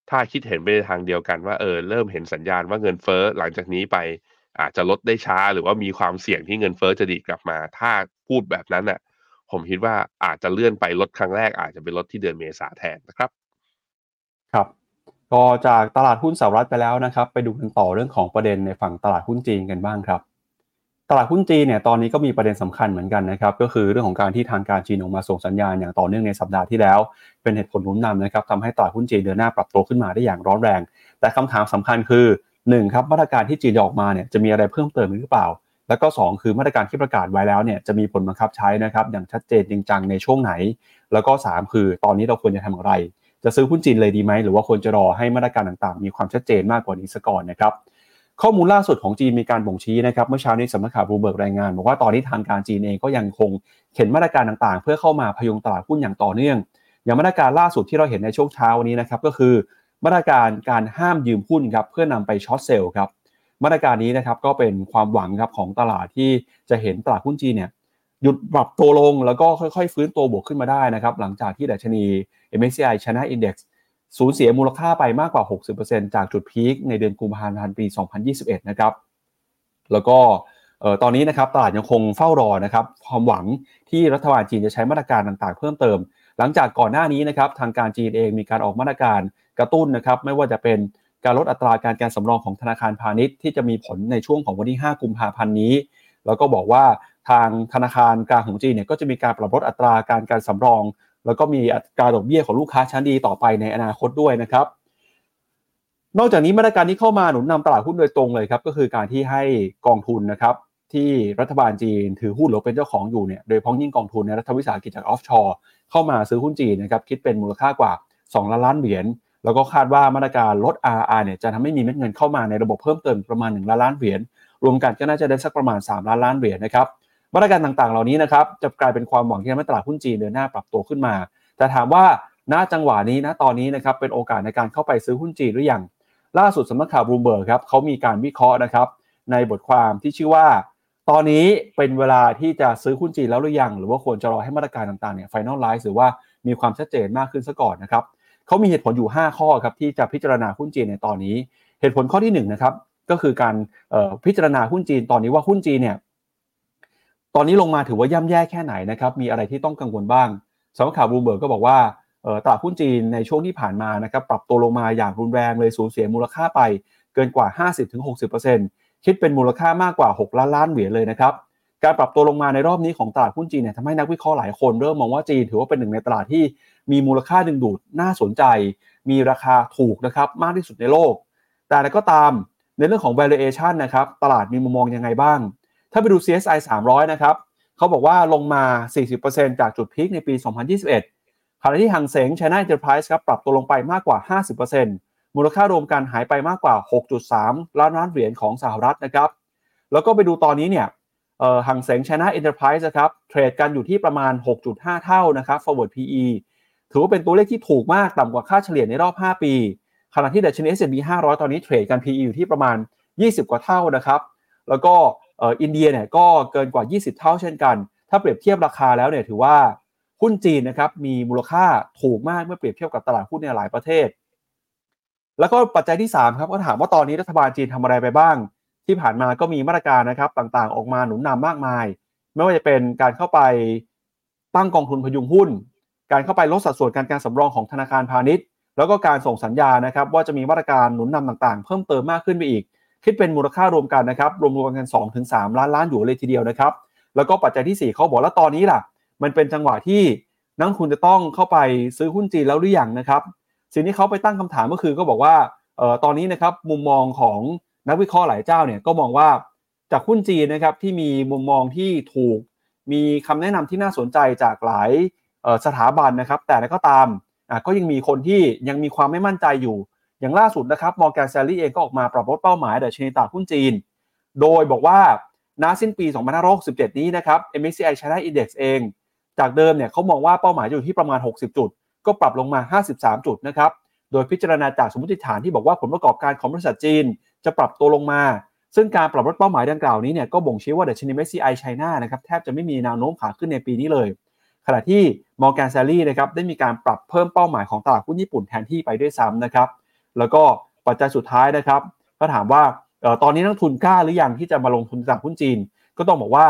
ถ้าคิดเห็นไปในทางเดียวกันว่าเออเริ่มเห็นสัญญาณว่าเงินเฟ้อหลังจากนี้ไปอาจจะลดได้ช้าหรือว่ามีความเสี่ยงที่เงินเฟ้อจะดีดกลับมา ถ้า พูดแบบนั้นน่ะ ผมคิดว่าอาจจะเลื่อนไปลดครั้งแรกอาจจะเป็นลดที่เดือนเมษาแทนนะครับ ครับ ก็จากตลาดหุ้นสหรัฐไปแล้วนะครับ ไปดูกันต่อเรื่องของประเด็นในฝั่งตลาดหุ้นจีนกันบ้างครับ ตลาดหุ้นจีนเนี่ยตอนนี้ก็มีประเด็นสำคัญเหมือนกันนะครับ ก็คือเรื่องของการที่ทางการจีนออกมาส่งสัญญาณอย่างต่อเนื่องในสัปดาห์ที่แล้ว เป็นเหตุผลหนุนนำนะครับทำให้ตลาดหุ้นจีนเดินหน้าปรับตัวขึ้นมาได้อย่างร้อนแรง แต่คำถามสำคัญคือ1ครับมาตรการที่จีนออกมาเนี่ยจะมีอะไรเพิ่มเติมหรือเปล่า แล้วก็ 2 คือมาตรการที่ประกาศไว้แล้วเนี่ยจะมีผลบังคับใช้นะครับอย่างชัดเจนจริงจังในช่วงไหน แล้วก็ 3 คือตอนนี้เราควรจะทำอะไร จะซื้อหุ้นจีนเลยดีไหมหรือว่าควรจะรอให้มาตรการต่างๆ มีความชัดเจนมากกว่านี้ซะก่อนนะครับข้อมูลล่าสุดของจีนมีการบ่งชี้นะครับเมื่อเช้านี้สำนักข่าวบูเบิร์กรายงานบอกว่าตอนนี้ทางการจีนเองก็ยังคงเข็นมาตรการต่างๆ เพื่อเข้ามาพยุงตลาดหุ้นอย่างต่อเนื่อง อย่างมาตรการล่าสุดที่เราเห็นในช่วงเช้านี้นะครับก็คือ มาตรการการห้ามยืมหุ้นครับเพื่อนำไป short sell ครับ มาตรการนี้นะครับก็เป็นความหวังครับของตลาดที่จะเห็นตลาดหุ้นจีนเนี่ยหยุดปรับตัวลงแล้วก็ค่อยๆ ฟื้นตัวบวกขึ้นมาได้นะครับ หลังจากที่ดัชนี MSCI China Index สูญเสียมูลค่าไปมากกว่า 60%จากจุดพีคในเดือนกุมภาพันธ์ปี 2021 นะครับ แล้วก็ตอนนี้นะครับตลาดยังคงเฝ้ารอนะครับความหวังที่รัฐบาลจีนจะใช้มาตรการต่างๆ เพิ่มเติม หลังจากก่อนหน้านี้นะครับทางการจีนเองมีการออกมาตรการกระตุ้นนะครับไม่ว่าจะเป็น การลดอัตราการการสำรองของธนาคารพาณิชย์ที่จะมีผลในช่วงของวันที่ 5 กุมภาพันธ์นี้ แล้วก็บอกว่าทางธนาคารกลางของจีนเนี่ยก็จะมีการปรับลดอัตราการการสำรอง แล้วก็มีอัตราดอกเบี้ยของลูกค้าชั้นดีต่อไปในอนาคตด้วยนะครับ นอกจากนี้มาตรการที่เข้ามาหนุนนำตลาดหุ้นโดยตรงเลยครับก็คือการที่ให้กองทุนนะครับที่รัฐบาลจีนถือหุ้นหรือเป็นเจ้าของอยู่เนี่ยโดยพ้องยิ่งกองทุนในรัฐวิสาหกิจจากออฟชอร์เข้ามาซื้อหุ้นจีนนะครับคิดเป็นมูลค่ากว่า 2 ล้านล้านเหรียญ แล้วก็คาดว่ามาตรการลด RR เนี่ยจะทำให้มีเม็ดเงินเข้ามาในระบบเพิ่มเติมประมาณ 1 ล้านล้านเหรียญรวมกันก็น่าจะได้สักประมาณ 3 ล้านล้านเหรียญนะครับมาตรการต่างๆ เหล่านี้นะครับจะกลายเป็นความหวังที่ทำให้ตลาดหุ้นจีนเดินหน้าปรับตัวขึ้นมา แต่ถามว่าณจังหวะนี้ณตอนนี้นะครับเป็นโอกาสในการเข้าไปซื้อหุ้นจีนหรือยังล่าสุดสำนักข่าวบลูเบิร์กครับเขามีการวิเคราะห์นะครับในบทความที่ชื่อว่า ตอนนี้เป็นเวลาที่จะซื้อหุ้นจีนแล้วหรือยัง หรือว่าควรจะรอให้มาตรการต่างๆเนี่ย finalize หรือว่ามีความชัดเจนมากขึ้นซะก่อนนะครับ เขามีเหตุผลอยู่ 5 ข้อครับที่จะพิจารณาหุ้นจีนในตอนนี้ เหตุผลข้อที่1นนะครับก็คือการพิจารณาหุ้นจีนตอนนี้ว่าหุ้นจีนเนี่ยตอนนี้ลงมาถือว่าย่ำแย่แค่ไหนนะครับมีอะไรที่ต้องกังวลบ้างสำนักข่าวบลูเบิร์กก็บอกว่าตลาดหุ้นจีนในช่วงที่ผ่านมานะครับปรับตัวลงมาอย่างรุนแรงเลยสูญเสียมูลค่าไปเกินกว่า 50-60%คิดเป็นมูลค่ามากกว่า 6 ล้านล้านเหรียญเลยนะครับการปรับตัวลงมาในรอบนี้ของตลาดหุ้นจีนเนี่ยทำให้นักวิเคราะห์หลายคนเริ่มมองว่าจีนถือว่าเป็นหนึ่งในตลาดที่ มีมูลค่าดึงดูดน่าสนใจ มีราคาถูกนะครับมากที่สุดในโลก แต่ก็ตามในเรื่องของ valuation นะครับตลาดมีมุมมองยังไงบ้าง ถ้าไปดู CSI 300 นะครับเขาบอกว่าลงมา 40%จากจุดพีคในปี 2021 ขณะที่หังเสง China Enterprise ครับปรับตัวลงไปมากกว่า 50%มูลค่ารวมกันหายไปมากกว่า 6.3 ล้านล้านเหรียญของสหรัฐนะครับ แล้วก็ไปดูตอนนี้เนี่ยหังเสง China Enterprise นะครับเทรดกันอยู่ที่ประมาณ 6.5 เท่านะครับ forward PE ถือว่าเป็นตัวเลขที่ถูกมากต่ำกว่าค่าเฉลี่ยในรอบ 5 ปี ขณะที่ดัชนี S&P 500 ตอนนี้เทรดกัน PE อยู่ที่ประมาณ 20 กว่าเท่านะครับ แล้วก็อินเดียเนี่ยก็เกินกว่า 20 เท่าเช่นกัน ถ้าเปรียบเทียบราคาแล้วเนี่ยถือว่าหุ้นจีนนะครับมีมูลค่าถูกมากเมื่อเปรียบเทียบกับตลาดหุ้นในหลายประเทศ แล้วก็ปัจจัยที่ 3 ครับก็ถามว่าตอนนี้รัฐบาลจีนทำอะไรไปบ้าง ที่ผ่านมาก็มีมาตรการนะครับต่างๆ ออกมาหนุนนำมากมาย ไม่ว่าจะเป็นการเข้าไปตั้งกองทุนพยุงหุ้น การเข้าไปลดสัดส่วนการการสำรองของธนาคารพาณิชย์ แล้วก็การส่งสัญญานะครับว่าจะมีมาตรการหนุนนำต่างๆ เพิ่มเติมมากขึ้นไปอีก คิดเป็นมูลค่ารวมกันนะครับรวมๆกัน2-3ถึงสล้านล้านอยู่เลยทีเดียวนะครับแล้วก็ปัจจัยที่ 4เขาบอกแล้วตอนนี้ล่ะ มันเป็นจังหวะที่นักทุนจะต้องเข้าไปซื้อหุ้นจีนแล้วหรือยังนะครับสิ่งที่เขาไปตั้งคำถามก็คือก็บอกว่าเอ่อตอนนี้นะครับมุมมองของนักวิเคราะห์หลายเจ้าเนี่ยก็มองว่าจากหุ้นจีนนะครับที่มีมุมมองที่ถูก มีคำแนะนำที่น่าสนใจจากหลาย สถาบันนะครับ แต่ก็ตามก็ยังมีคนที่ยังมีความไม่มั่นใจอยู่ อย่างล่าสุดนะครับมอร์แกนแซลลี่เองก็ออกมาปรับลดเป้าหมายดัชนีตลาดหุ้นจีน โดยบอกว่าณสิ้นปี 2567 นี้นะครับ MSCI China Index เอง จากเดิมเนี่ยเขามองว่าเป้าหมายอยู่ที่ประมาณ 60 จุด ก็ปรับลงมา 53 จุดนะครับ โดยพิจารณาจากสมมติฐานที่บอกว่าผลประกอบการของบริษัทจีน จะปรับตัวลงมา ซึ่งการปรับลดเป้าหมายดังกล่าวนี้เนี่ยก็บ่งชี้ว่าดัชนี MSCI China นะครับแทบจะไม่มีแนวโน้มขาขึ้นในปีนี้เลย ขณะที่ Morgan Stanley นะครับได้มีการปรับเพิ่มเป้าหมายของตลาดหุ้นญี่ปุ่นแทนที่ไปด้วยซ้ำนะครับ แล้วก็ปัจจัยสุดท้ายนะครับ ก็ถามว่าตอนนี้นักทุนกล้าหรือยังที่จะมาลงทุนตลาดหุ้นจีน ก็ต้องบอกว่า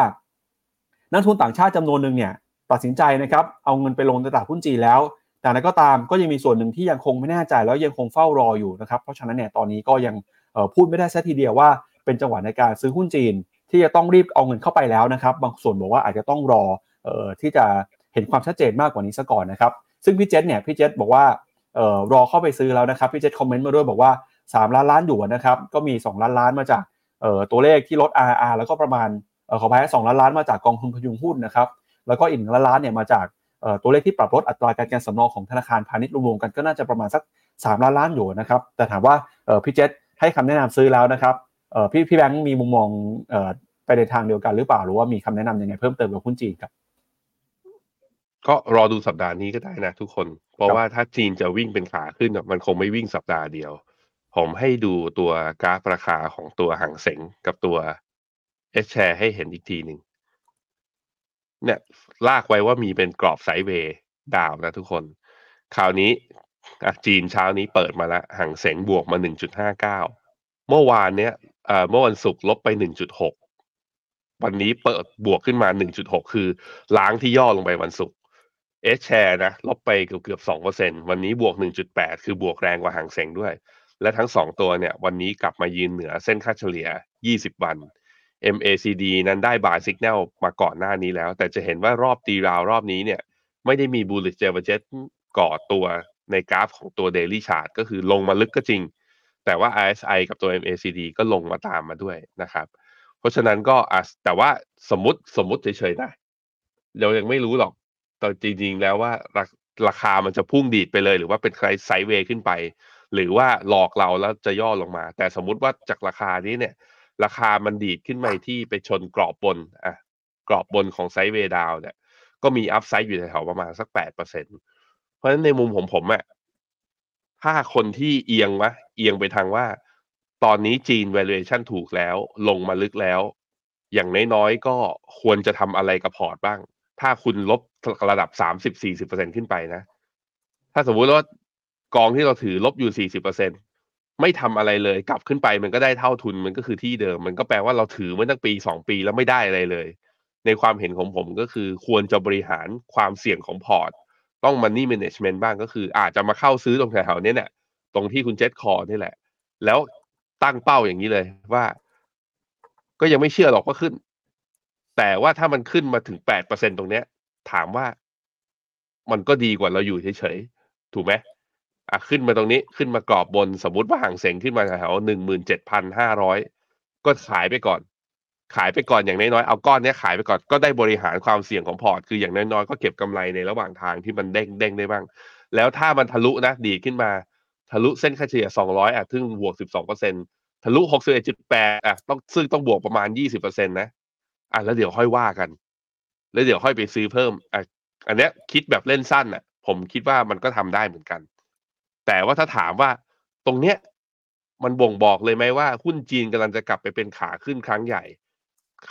นักทุนต่างชาติจำนวนหนึ่งเนี่ยตัดสินใจนะครับเอาเงินไปลงในตลาดหุ้นจีนแล้ว แต่นั้นก็ตามก็ยังมีส่วนหนึ่งที่ยังคงไม่แน่ใจแล้วยังคงเฝ้ารออยู่นะครับ เพราะฉะนั้นเนี่ยตอนนี้ก็ยังพูดไม่ได้ซะทีเดียวว่าเป็นจังหวะในการซื้อหุ้นจีน ที่จะต้องรีบเอาเงินเข้าไปแล้วนะครับ บางส่วนบอกว่าอาจจะต้องรอออที่จะ เห็นความชัดเจนมากกว่านี้ซะก่อนนะครับ ซึ่งพี่เจษเนี่ยพี่เจษบอกว่าออรอเข้าไปซื้อแล้วนะครับพี่เจษคอมเมนต์มาด้วยบอกว่า 3 ล้านล้านอยู่นะครับก็มี 2 ล้านล้านมาจากตัวเลขที่ลด RR แล้วก็ประมาณขอพายสองล้านล้านมาจากกองทุนพยุงหุ้นนะครับแล้วก็อีกหนึ่งล้านล้านเนี่ยมาจากตัวเลขที่ปรับลดอัตราการเงินสำรองของธนาคารพาณิชย์รวมๆกันก็น่าจะประมาณสัก 3 ล้านล้านอยู่นะครับแต่ถามว่าพี่เจษให้คำแนะนำซื้อแล้วนะครับพี่พี่แบงค์มีมุมมองไปในทางเดียวกันหรือเปล่าหรือว่ามีคำแนะนำยังไงเพิ่มเติมกับหุ้นจีนครับ ก็รอดูสัปดาห์นี้ก็ได้นะทุกคน เพราะว่าถ้าจีนจะวิ่งเป็นขาขึ้นมันคงไม่วิ่งสัปดาห์เดียว ผมให้ดูตัวกราฟราคาของตัวห่างเสงกับตัวเอชแชร์ให้เห็นอีกทีหนึ่งเนี่ยลากไว้ว่ามีเป็นกรอบไซด์เวย์ดาวนะทุกคน คราวนี้จีนเช้านี้เปิดมาแล้วห่างเสงบวกมา 1.59 เมื่อวานเนี้ยเมื่อวันศุกร์ลบไป 1.6 วันนี้เปิดบวกขึ้นมา 1.6 คือล้างที่ย่อลงไปวันศุกร์ เอชแชร์นะลบไปเกือบเกือบสองเปอร์เซ็นวันนี้บวก1.8คือบวกแรงกว่าหางเสงด้วย และทั้งสองตัวเนี่ย วันนี้กลับมายืนเหนือเส้นค่าเฉลี่ย20วัน MACD นั้นได้บายสัญญาณมาก่อนหน้านี้แล้ว แต่จะเห็นว่ารอบตีราวรอบนี้เนี่ย ไม่ได้มี bullish divergence ก่อตัวในกราฟของตัว daily chart ก็คือลงมาลึกก็จริง แต่ว่า RSI กับตัว MACD ก็ลงมาตามมาด้วยนะครับเพราะฉะนั้นก็อะแต่ว่าสมมติสมมติเฉยๆนะเรายังไม่รู้หรอก แต่จริงๆแล้วว่าราราคามันจะพุ่งดีดไปเลย หรือว่าเป็นค่อย sideway ขึ้นไป หรือว่าหลอกเราแล้วจะย่อลงมา แต่สมมุติว่าจากราคานี้เนี่ย ราคามันดีดขึ้นไปที่ไปชนกรอบบนอะกรอบบนของ sideway down เนี่ย ก็มี upside อยู่แถวๆประมาณสักแปดเปอร์เซ็นเพราะฉะนั้นในมุมผมผมอะถ้าคนที่เอียงวะเอียงไปทางว่า ตอนนี้จีน valuation ถูกแล้ว ลงมาลึกแล้ว อย่างน้อยๆก็ควรจะทำอะไรกับพอร์ตบ้าง ถ้าคุณลบระดับสามสิบสี่สิบเปอร์เซ็นขึ้นไปนะ ถ้าสมมุติว่ากองที่เราถือลบอยู่สี่สิบเปอร์เซ็นไม่ทำอะไรเลยกลับขึ้นไปมันก็ได้เท่าทุนมันก็คือที่เดิม มันก็แปลว่าเราถือมาตั้งปีสองปีแล้วไม่ได้อะไรเลย ในความเห็นของผมก็คือควรจะบริหารความเสี่ยงของพอร์ต ต้อง money management บ้างก็คือ อาจจะมาเข้าซื้อตรงแถวๆนี้เนี่ยตรงที่คุณเจ็ท call นี่แหละ แล้วตั้งเป้าอย่างนี้เลยว่า ก็ยังไม่เชื่อหรอกว่าขึ้น แต่ว่าถ้ามันขึ้นมาถึงแปดเปอร์เซ็นตรงเนี้ย ถามว่ามันก็ดีกว่าเราอยู่เฉยๆ ถูกไหมอะขึ้นมาตรงนี้ขึ้นมากรอบบนสมมติว่าฮั่งเส็งขึ้นมาแถวหนึ่งหมื่นเจ็ดพันห้าร้อยก็ขายไปก่อน ขายไปก่อนอย่างน้อยๆ เอาก้อนนี้ขายไปก่อนก็ได้บริหารความเสี่ยงของพอร์ต คืออย่างน้อยๆ ก็เก็บกำไรในระหว่างทางที่มันเด้งเด้งได้บ้าง แล้วถ้ามันทะลุนะ ดีขึ้นมา ทะลุเส้นค่าเฉลี่ยสองร้อยอะซึ่งบวกสิบสองเปอร์เซ็นทะลุหกสิบเอ็ดจุดแปดอะต้องซึ่งต้องบวกประมาณยี่สิบเปอร์เซ็นตนะ อะแล้วเดี๋ยวค่อยว่ากัน แล้วเดี๋ยวค่อยไปซื้อเพิ่มอะอันเนี้ยคิดแบบเล่นสั้นอะ ผมคิดว่ามันก็ทำได้เหมือนกัน แต่ว่าถ้าถามว่าตรงเนี้ยมันบ่งบอกเลยไหมว่าหุ้นจีนกำลังจะกลับไปเป็นขาขึ้นครั้งใหญ่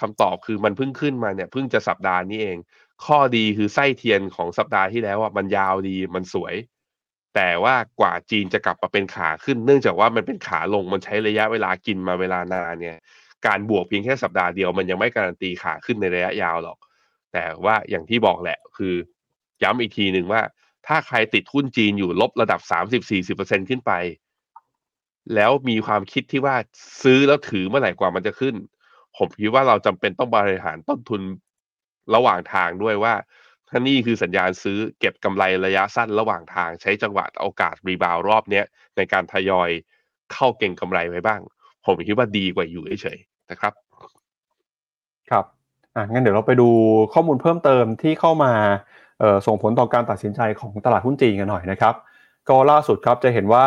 คำตอบคือมันเพิ่งขึ้นมาเนี่ยเพิ่งจะสัปดาห์นี้เอง ข้อดีคือไส้เทียนของสัปดาห์ที่แล้วอะมันยาวดีมันสวย แต่ว่ากว่าจีนจะกลับมาเป็นขาขึ้น เนื่องจากว่ามันเป็นขาลงมันใช้ระยะเวลากินมาเวลานานเนี่ย การบวกเพียงแค่สัปดาห์เดียว มันยังไม่การันตีขาขึ้นในระยะยาวหรอก แต่ว่าอย่างที่บอกแหละ คือ ย้ำอีกทีหนึ่งว่า ถ้าใครติดหุ้นจีนอยู่ลบระดับ30-40%ขึ้นไป แล้วมีความคิดที่ว่าซื้อแล้วถือเมื่อไหร่กว่ามันจะขึ้น ผมคิดว่าเราจำเป็นต้องบริหารต้นทุนระหว่างทางด้วยว่าถ้านี่คือสัญญาณซื้อเก็บกำไรระยะสั้นระหว่างทางใช้จังหวะโอกาสรีบาวรอบเนี้ยในการทยอยเข้าเก่งกำไรไว้บ้าง ผมคิดว่าดีกว่าอยู่เฉยๆนะครับ ครับอะงั้นเดี๋ยวเราไปดูข้อมูลเพิ่มเติมที่เข้ามาส่งผลต่อการตัดสินใจของตลาดหุ้นจีนกันหน่อยนะครับ ก็ล่าสุดครับจะเห็นว่า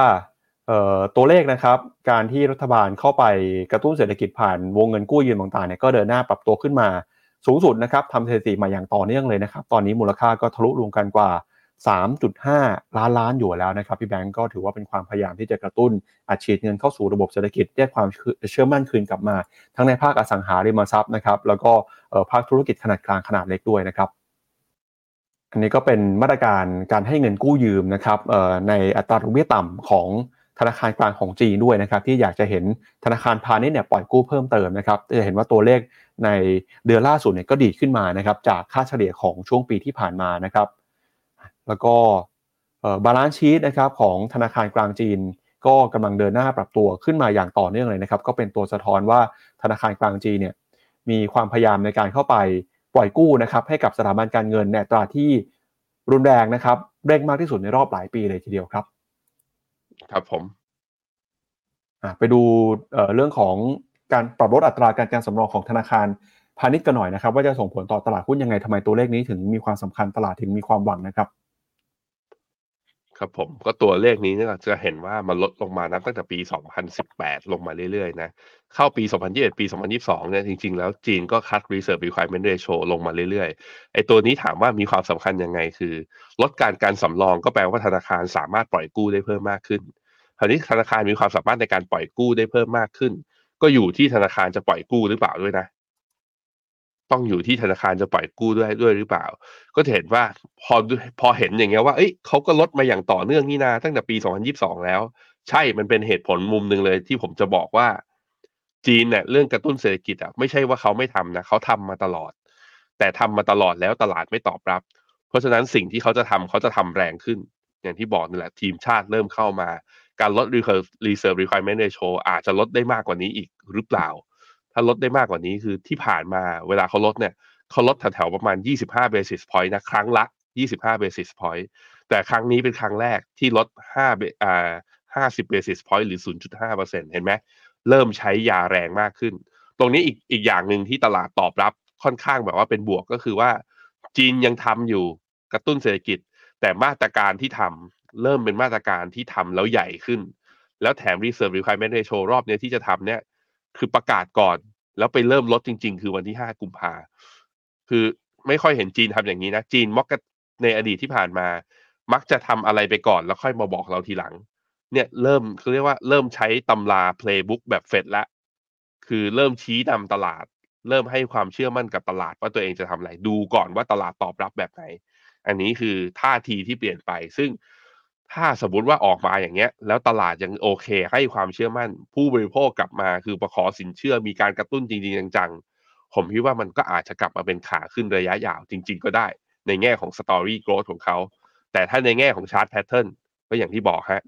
ตัวเลขนะครับ การที่รัฐบาลเข้าไปกระตุ้นเศรษฐกิจผ่านวงเงินกู้ยืมต่างๆเนี่ยก็เดินหน้าปรับตัวขึ้นมาสูงสุดนะครับทำสถิติมาอย่างต่อเนื่องเลยนะครับ ตอนนี้มูลค่าก็ทะลุรวมกันกว่า 3.5 ล้านล้านอยู่แล้วนะครับพี่แบงก์ก็ถือว่าเป็นความพยายามที่จะกระตุ้นอัดฉีดเงินเข้าสู่ระบบเศรษฐกิจเรียกความเชื่อมั่นคืนกลับมา ทั้งในภาคอสังหาริมทรัพย์นะครับแล้วก็ภาคธุรกิจขนาดกลางขนาดเล็กด้วยนะครับอันนี้ก็เป็นมาตรการการให้เงินกู้ยืมนะครับในอัตราดอกเบี้ยต่ำของธนาคารกลางของจีนด้วยนะครับที่อยากจะเห็นธนาคารพาณิชย์เนี่ยปล่อยกู้เพิ่มเติมนะครับจะเห็นว่าตัวเลขในเดือนล่าสุดเนี่ยก็ดีขึ้นมานะครับจากค่าเฉลี่ยของช่วงปีที่ผ่านมานะครับ แล้วก็ balance sheet นะครับของธนาคารกลางจีน ก็กำลังเดินหน้าปรับตัวขึ้นมาอย่างต่อเนื่องเลยนะครับ ก็เป็นตัวสะท้อนว่าธนาคารกลางจีนเนี่ยมีความพยายามในการเข้าไปปล่อยกู้นะครับให้กับสถาบันการเงินในตราที่รุนแรงนะครับเร่งมากที่สุดในรอบหลายปีเลยทีเดียวครับ ครับผมไปดูเเรื่องของการปรับลดอัตราการการสำรองของธนาคารพาณิชย์กันหน่อยนะครับ ว่าจะส่งผลต่อตลาดหุ้นยังไงทำไมตัวเลขนี้ถึงมีความสำคัญตลาดถึงมีความหวังนะครับ ครับผมก็ตัวเลขนี้เนี่ยจะเห็นว่ามันลดลงมานับตั้งแต่ปี 2018 ลงมาเรื่อยๆนะเข้าปี 2021 ปี 2022 เนี่ยจริงๆ แล้วจีนก็คัด reserve requirement ratio ลงมาเรื่อยๆไอ้ตัวนี้ถามว่ามีความสำคัญยังไงคือ ลดการการสำรองก็แปลว่าธนาคารสามารถปล่อยกู้ได้เพิ่มมากขึ้นคราวนี้ธนาคารมีความสามารถในการปล่อยกู้ได้เพิ่มมากขึ้น ก็อยู่ที่ธนาคารจะปล่อยกู้หรือเปล่าด้วยนะ ต้องอยู่ที่ธนาคารจะปล่อยกู้ด้วยด้วยหรือเปล่า ก็จะเห็นว่าพอพอเห็นอย่างเงี้ยว่าเอ้ยเขาก็ลดมาอย่างต่อเนื่องนี่นาตั้งแต่ปี 2022 แล้ว ใช่มันเป็นเหตุผลมุมหนึ่งเลยที่ผมจะบอกว่า จีนเนี่ยเรื่องกระตุ้นเศรษฐกิจอะไม่ใช่ว่าเขาไม่ทำนะเขาทำมาตลอด แต่ทำมาตลอดแล้วตลาดไม่ตอบรับ เพราะฉะนั้นสิ่งที่เขาจะทำเขาจะทำแรงขึ้น อย่างที่บอกนี่แหละทีมชาติเริ่มเข้ามา การลด reserve requirement ratio อาจจะลดได้มากกว่านี้อีกหรือเปล่า ถ้าลดได้มากกว่านี้คือที่ผ่านมาเวลาเขาลดเนี่ยเขาลดแถวๆประมาณ 25 basis point นะครั้งละ 25 basis point แต่ครั้งนี้เป็นครั้งแรกที่ลด5อ่า50 basis point หรือ 0.5%เห็นไหมเริ่มใช้ยาแรงมากขึ้น ตรงนี้อีกอีกอย่างหนึ่งที่ตลาดตอบรับค่อนข้างแบบว่าเป็นบวกก็คือว่า จีนยังทำอยู่กระตุ้นเศรษฐกิจ แต่มาตรการที่ทำเริ่มเป็นมาตรการที่ทำแล้วใหญ่ขึ้น แล้วแถม reserve requirement ratio รอบนี้ที่จะทำเนี่ยคือประกาศก่อน แล้วไปเริ่มลดจริง ๆ คือวันที่ห้ากุมภาคือไม่ค่อยเห็นจีนทำอย่างนี้นะ จีนมักในอดีตที่ผ่านมา มักจะทำอะไรไปก่อนแล้วค่อยมาบอกเราทีหลัง เนี่ยเริ่มคือเรียกว่าเริ่มใช้ตำรา playbook แบบเฟดละคือเริ่มชี้นำตลาด เริ่มให้ความเชื่อมั่นกับตลาดว่าตัวเองจะทำอะไรดูก่อนว่าตลาดตอบรับแบบไหน อันนี้คือท่าทีที่เปลี่ยนไปซึ่ง ถ้าสมมติว่าออกมาอย่างเงี้ย แล้วตลาดยังโอเค ให้ความเชื่อมั่น ผู้บริโภคกลับมาคือประขอสินเชื่อมีการกระตุ้นจริงๆจังๆผมคิดว่ามันก็อาจจะกลับมาเป็นขาขึ้นระยะยาวจริง ๆ ก็ได้ ในแง่ของ story growth ของเขา แต่ถ้าในแง่ของ chart pattern ก็อย่างที่บอกฮะ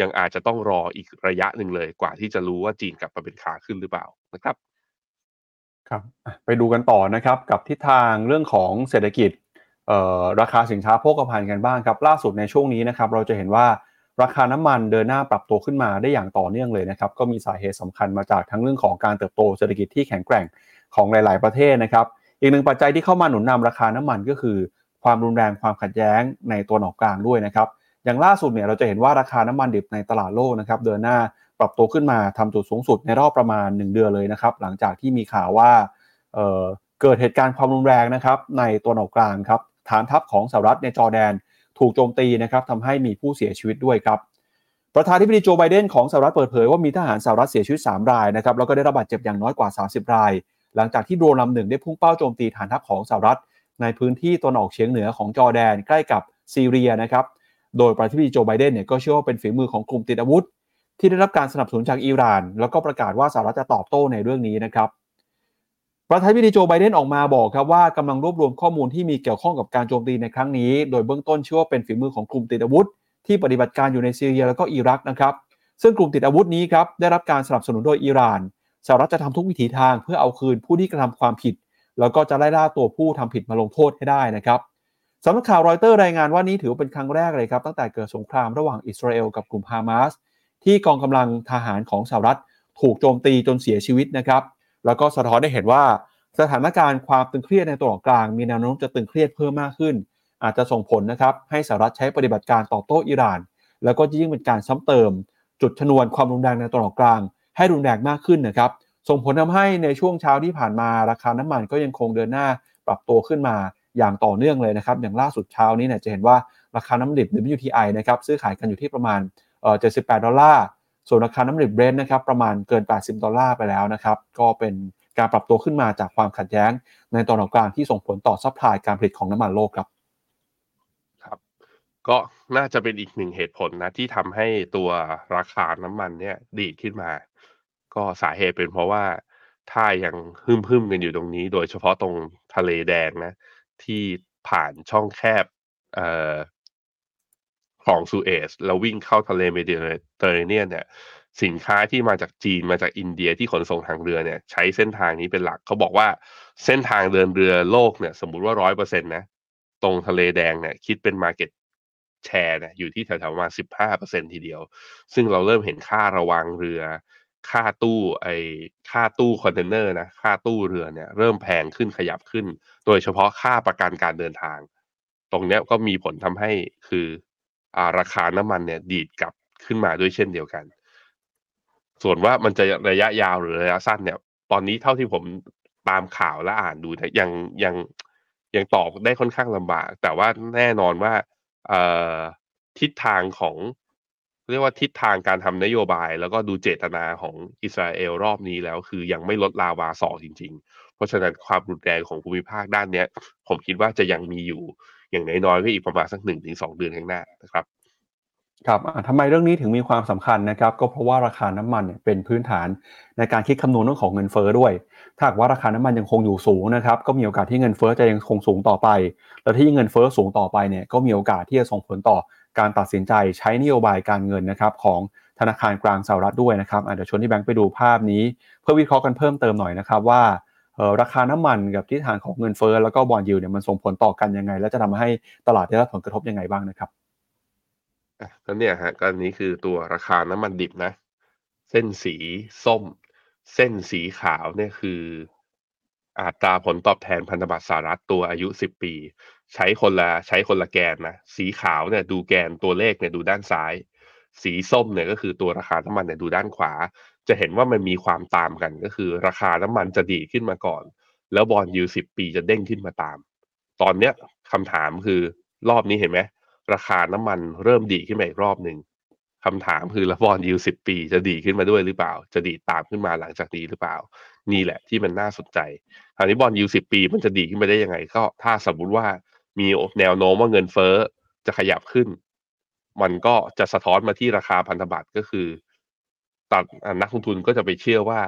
ยังอาจจะต้องรออีกระยะหนึ่งเลยกว่าที่จะรู้ว่าจีนกลับมาเป็นขาขึ้นหรือเปล่านะครับครับไปดูกันต่อนะครับกับทิศทางเรื่องของเศรษฐกิจ ราคาสินค้าโภคภัณฑ์กันบ้างครับล่าสุดในช่วงนี้นะครับเราจะเห็นว่าราคาน้ำมันเดินหน้าปรับตัวขึ้นมาได้อย่างต่อเนื่องเลยนะครับก็มีสาเหตุสำคัญมาจากทั้งเรื่องของการเติบโตเศรษฐกิจที่แข็งแกร่งของหลาย ๆ ประเทศนะครับอีกหนึ่งปัจจัยที่เข้ามาหนุนนำราคาน้ำมันก็คือ ความรุนแรงความขัดแย้งในตัวหนอกกลางด้วยนะครับอย่างล่าสุดเนี่ยเราจะเห็นว่าราคาน้ำมันดิบในตลาดโลกนะครับเดินหน้าปรับตัวขึ้นมาทำจุดสูงสุดในรอบประมาณ 1 เดือนเลยนะครับหลังจากที่มีข่าวว่าเเกิดเหตุการณ์ความรุนแรงนะครับในตัวหนอกกลางครับ ฐานทัพของสหรัฐในจอร์แดน ถูกโจมตีนะครับทำให้มีผู้เสียชีวิตด้วยครับประธานธิบดีโจไบเดนของสหรัฐเปิดเผยว่ามีทหารสหรัฐเสียชีวิต 3 รายนะครับแล้วก็ได้รับบาดเจ็บอย่างน้อยกว่า 30 ราย หลังจากที่โดรนลำหนึ่งได้พุ่งเป้าโจมตีฐานทัพของสหรัฐ ในพื้นที่ตะวันออกเฉียงเหนือของจอร์แดนใกล้กับซีเรียนะครับโดยประธานธิบดีโจไบเดนเนี่ยก็เชื่อว่าเป็นฝีมือของกลุ่มติดอาวุธ ที่ได้รับการสนับสนุนจากอิหร่าน แล้วก็ประกาศว่าสหรัฐจะตอบโต้ในเรื่องนี้นะครับ ประธานาธิบดีโจไบเดนออกมาบอกครับว่ากำลังรวบรวมข้อมูลที่มีเกี่ยวข้องกับการโจมตีในครั้งนี้ โดยเบื้องต้นเชื่อว่าเป็นฝีมือของกลุ่มติดอาวุธ ที่ปฏิบัติการอยู่ในซีเรียแล้วก็อิรักนะครับ ซึ่งกลุ่มติดอาวุธนี้ครับได้รับการสนับสนุนโดยอิหร่านสหรัฐจะทำทุกวิถีทางเพื่อเอาคืนผู้ที่กระทำความผิด แล้วก็จะไล่ล่าตัวผู้ทำผิดมาลงโทษให้ได้นะครับสำนักข่าวรอยเตอร์รายงานว่านี้ถือเป็นครั้งแรกเลยครับตั้งแต่เกิดสงครามระหว่างอิสราเอลกับกลุ่มฮามาสที่กองกำลังทหารของสหรัฐถูกโจมตีจนเสียชีวิตนะครับ แล้วก็สะท้อนได้เห็นว่า สถานการณ์ความตึงเครียดในตะวันอกกลาง มีแนวโน้มจะตึงเครียดเพิ่มมากขึ้น อาจจะส่งผลนะครับให้สหรัฐใช้ปฏิบัติการตอบโต้อิหร่าน แล้วก็ยิ่งเป็นการซ้ำเติม จุดชนวนความรุนแรงในตะวันอกกลาง ให้รุนแรงมากขึ้นนะครับส่งผลทำให้ในช่วงเช้าที่ผ่านมาราคาน้ำมันก็ยังคงเดินหน้าปรับตัวขึ้นมาอย่างต่อเนื่องเลยนะครับ อย่างล่าสุดเช้านี้เนี่ยจะเห็นว่าราคาน้ำมันดิบ WTI นะครับซื้อขายกันอยู่ที่ประมาณเอ่อ78ดอลลาร์ ส่วนราคาน้ำมันดิบเบรนท์นะครับประมาณเกิน 80 ดอลลาร์ไปแล้วนะครับก็เป็นการปรับตัวขึ้นมาจากความขัดแย้ง ในตะวันออกกลางที่ส่งผลต่อ supply การผลิตของน้ำมันโลกครับครับก็น่าจะเป็นอีกหนึ่งเหตุผลนะที่ทำให้ตัวราคาน้ำมันเนี่ยดีดขึ้นมา ก็สาเหตุเป็นเพราะว่าถ้ายังฮึมฮึมๆกันอยู่ตรงนี้ โดยเฉพาะตรงทะเลแดงนะที่ผ่านช่องแคบ ของซูเอซแล้ววิ่งเข้าทะเลเมดิเตอร์เรเนียนเนี่ยสินค้าที่มาจากจีนมาจากอินเดียที่ขนส่งทางเรือเนี่ยใช้เส้นทางนี้เป็นหลักเขาบอกว่าเส้นทางเดินเรือโลกเนี่ยสมมุติว่าร้อยเปอร์เซ็นต์นะตรงทะเลแดงเนี่ยคิดเป็น Market แชร์เนี่ยอยู่ที่แถวๆประมาณสิบห้าเปอร์เซ็นทีเดียว ซึ่งเราเริ่มเห็นค่าระวังเรือ ค่าตู้ไอค่าตู้คอนเทนเนอร์นะค่าตู้เรือเนี่ยเริ่มแพงขึ้นขยับขึ้น โดยเฉพาะค่าประกันการเดินทาง ตรงเนี้ยก็มีผลทำให้คือ ราคาน้ำมันเนี่ยดีดกลับขึ้นมาด้วยเช่นเดียวกัน ส่วนว่ามันจะระยะยาวหรือระยะสั้นเนี่ย ตอนนี้เท่าที่ผมตามข่าวและอ่านดูนี่ยยังยังยังตอบได้ค่อนข้างลำบาก แต่ว่าแน่นอนว่าเอทิศทางของ เรียกว่าทิศทางการทำนโยบาย แล้วก็ดูเจตนาของอิสราเอลรอบนี้แล้ว คือยังไม่ลดลาวาสอจริง ๆ เพราะฉะนั้นความรุนแรงของภูมิภาคด้านเนี้ย ผมคิดว่าจะยังมีอยู่ อย่างน้อยๆก็อีกประมาณสักหนึ่งถึงสองเดือนข้างหน้านะครับครับอ่าทำไมเรื่องนี้ถึงมีความสำคัญนะครับ ก็เพราะว่าราคาน้ำมันเนี่ยเป็นพื้นฐานในการคิดคำนวณเรื่องของเงินเฟ้อด้วย ถ้าหากว่าราคาน้ำมันยังคงอยู่สูงนะครับ ก็มีโอกาสที่เงินเฟ้อจะยังคงสูงต่อไป แล้วที่เงินเฟ้อสูงต่อไปเนี่ย ก็มีโอกาสที่จะส่งผลต่อการตัดสินใจใช้นโยบายการเงินนะครับของธนาคารกลางสหรัฐด้วยนะครับอะเดี๋ยวชวนที่แบงค์ไปดูภาพนี้ เพื่อวิเคราะห์กันเพิ่มเติมหน่อยนะครับว่า ราคาน้ำมันกับทิศทางของเงินเฟ้อแล้วก็บอลยูเนี่ยมันส่งผลต่อกันยังไง และจะทำให้ตลาดได้รับผลกระทบยังไงบ้างนะครับอะก็เนี่ยฮะก็นี้คือตัวราคาน้ำมันดิบนะ เส้นสีส้ม เส้นสีขาวเนี่ยคืออัตราผลตอบแทนพันธบัตรสหรัฐตัวอายุ 10 ปี ใช้คนละใช้คนละแกนนะสีขาวเนี่ยดูแกนตัวเลขเนี่ยดูด้านซ้าย สีส้มเนี่ยก็คือตัวราคาน้ำมันเนี่ยดูด้านขวา จะเห็นว่ามันมีความตามกันก็คือ ราคาน้ำมันจะดีขึ้นมาก่อน แล้วบอลยูสิบปีจะเด้งขึ้นมาตาม ตอนเนี้ยคำถามคือรอบนี้เห็นไหมราคาน้ำมันเริ่มดีขึ้นมาอีกรอบหนึ่งคำถามคือแล้วบอลยูสิบปีจะดีขึ้นมาด้วยหรือเปล่า จะดีตามขึ้นมาหลังจากนี้หรือเปล่า นี่แหละที่มันน่าสนใจคราวนี้บอลยูสิบปีมันจะดีขึ้นมาได้ยังไง ก็ถ้าสมมติว่ามีแนวโน้มว่าเงินเฟ้อจะขยับขึ้น มันก็จะสะท้อนมาที่ราคาพันธบัตรก็คือ ตัดอะนักลงทุนก็จะไปเชื่อว่า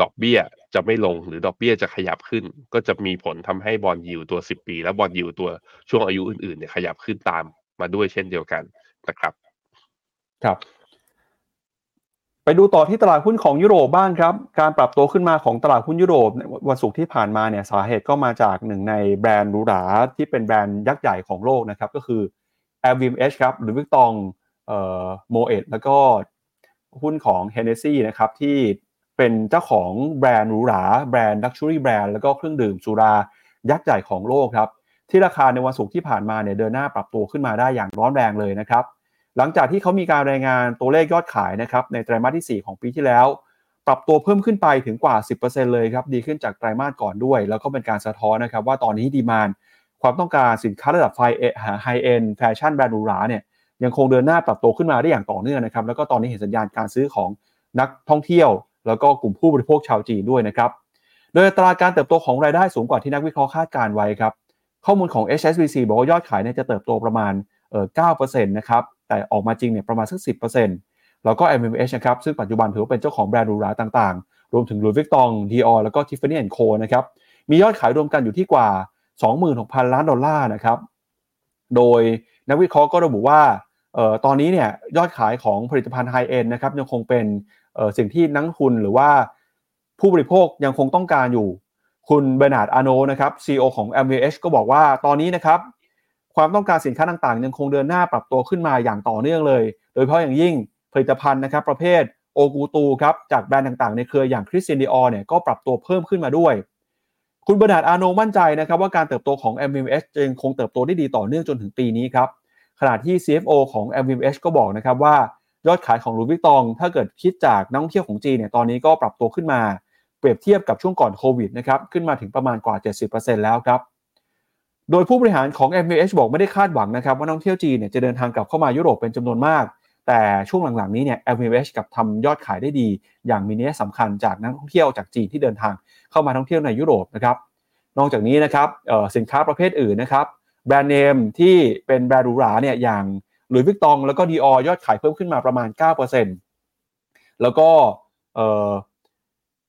ดอกเบี้ยจะไม่ลงหรือดอกเบี้ยจะขยับขึ้น ก็จะมีผลทำให้บอลยิวตัว 10 ปี และบอลยิวตัวช่วงอายุอื่นๆเนี่ยขยับขึ้นตามมาด้วยเช่นเดียวกันนะครับ ครับ ไปดูต่อที่ตลาดหุ้นของยุโรปบ้างครับ การปรับตัวขึ้นมาของตลาดหุ้นยุโรปในวันศุกร์ที่ผ่านมาเนี่ยสาเหตุก็มาจากหนึ่งในแบรนด์หรูหราที่เป็นแบรนด์ยักษ์ใหญ่ของโลกนะครับ ก็คือ LVMH ครับหรือวิกตองเอ่อโมเอตแล้วก็ หุ้นของ Hennessy นะครับที่เป็นเจ้าของแบรนด์หรูหราแบรนด์ Luxury แบรนด์แล้วก็เครื่องดื่มสุรายักษ์ใหญ่ของโลกครับที่ราคาในวันศุกร์ที่ผ่านมาเนี่ยเดินหน้าปรับตัวขึ้นมาได้อย่างร้อนแรงเลยนะครับหลังจากที่เขามีการรายงานตัวเลขยอดขายนะครับในไตรมาสที่ 4 ของปีที่แล้ว ปรับตัวเพิ่มขึ้นไปถึงกว่า 10%เลยครับดีขึ้นจากไตรมาสก่อนด้วย แล้วก็เป็นการสะท้อนนะครับว่าตอนนี้ demand ความต้องการสินค้าระดับไฟไฮเอ็นแฟชั่นแบรนด์หรูหราเนี่ย ยังคงเดินหน้าปรับตัวขึ้นมาได้อย่างต่อเนื่องนะครับแล้วก็ตอนนี้เห็นสัญญาณการซื้อของนักท่องเที่ยว แล้วก็กลุ่มผู้บริโภคชาวจีนด้วยนะครับโดยอัตราการเติบโตของรายได้สูงกว่าที่นักวิเคราะห์คาดการณ์ไว้ครับข้อมูลของ HSBC บอกว่ายอดขายเนี่ยจะเติบโตประมาณเอ่อ9%นะครับแต่ออกมาจริงเนี่ยประมาณสัก 10%แล้วก็ MMH นะครับซึ่งปัจจุบันถือว่าเป็นเจ้าของแบรนด์หรูหราต่างๆ รวมถึง Louis Vuitton Dior แล้วก็ Tiffany Co นะครับมียอดขายรวมกันอยู่ที่กว่า 26,000 ล้านดอลลาร์นะครับโดยนักวิเคราะห์ก็ระบุว่า ตอนนี้เนี่ยยอดขายของผลิตภัณฑ์ไฮเอ็นนะครับยังคงเป็นสิ่งที่นักทุนหรือว่าผู้บริโภคยังคงต้องการอยู่ คุณเบอร์นาร์ดอาร์โนลต์นะครับ CEO ของ LVMH ก็บอกว่าตอนนี้นะครับความต้องการสินค้าต่างๆ ยังคงเดินหน้าปรับตัวขึ้นมาอย่างต่อเนื่องเลย โดยเฉพาะอย่างยิ่งผลิตภัณฑ์นะครับประเภทโอกูตูครับจากแบรนด์ต่างๆ ในเครืออย่างคริสเตียนดิออร์เนี่ยก็ปรับตัวเพิ่มขึ้นมาด้วย คุณเบอร์นาร์ดอาร์โนลต์มั่นใจนะครับว่าการเติบโตของ LVMH จะยังคงเติบโตได้ดีต่อเนื่องจนถึงปีนี้ครับ ขณะที่ CFO ของ LVMH ก็บอกนะครับว่ายอดขายของลูวิตอง ถ้าเกิดคิดจากนักท่องเที่ยวของจีนเนี่ยตอนนี้ก็ปรับตัวขึ้นมา เปรียบเทียบกับช่วงก่อนโควิดนะครับขึ้นมาถึงประมาณกว่า 70%แล้วครับโดยผู้บริหารของ MVH บอกไม่ได้คาดหวังนะครับว่านักท่องเที่ยวจีนเนี่ยจะเดินทางกลับเข้ามายุโรปเป็นจำนวนมาก แต่ช่วงหลังๆนี้เนี่ย MVH กับทำยอดขายได้ดี อย่างมีนัยสำคัญจากนักท่องเที่ยวจากจีนที่เดินทางเข้ามาท่องเที่ยวในยุโรปนะครับนอกจากนี้นะครับสินค้าประเภทอื่นนะครับ แบรนด์เนมที่เป็นแบรนด์หรูหราเนี่ยอย่างหลุยส์วิกตองแล้วก็ดิออร์ยอดขายเพิ่มขึ้นมาประมาณ 9%แล้วก็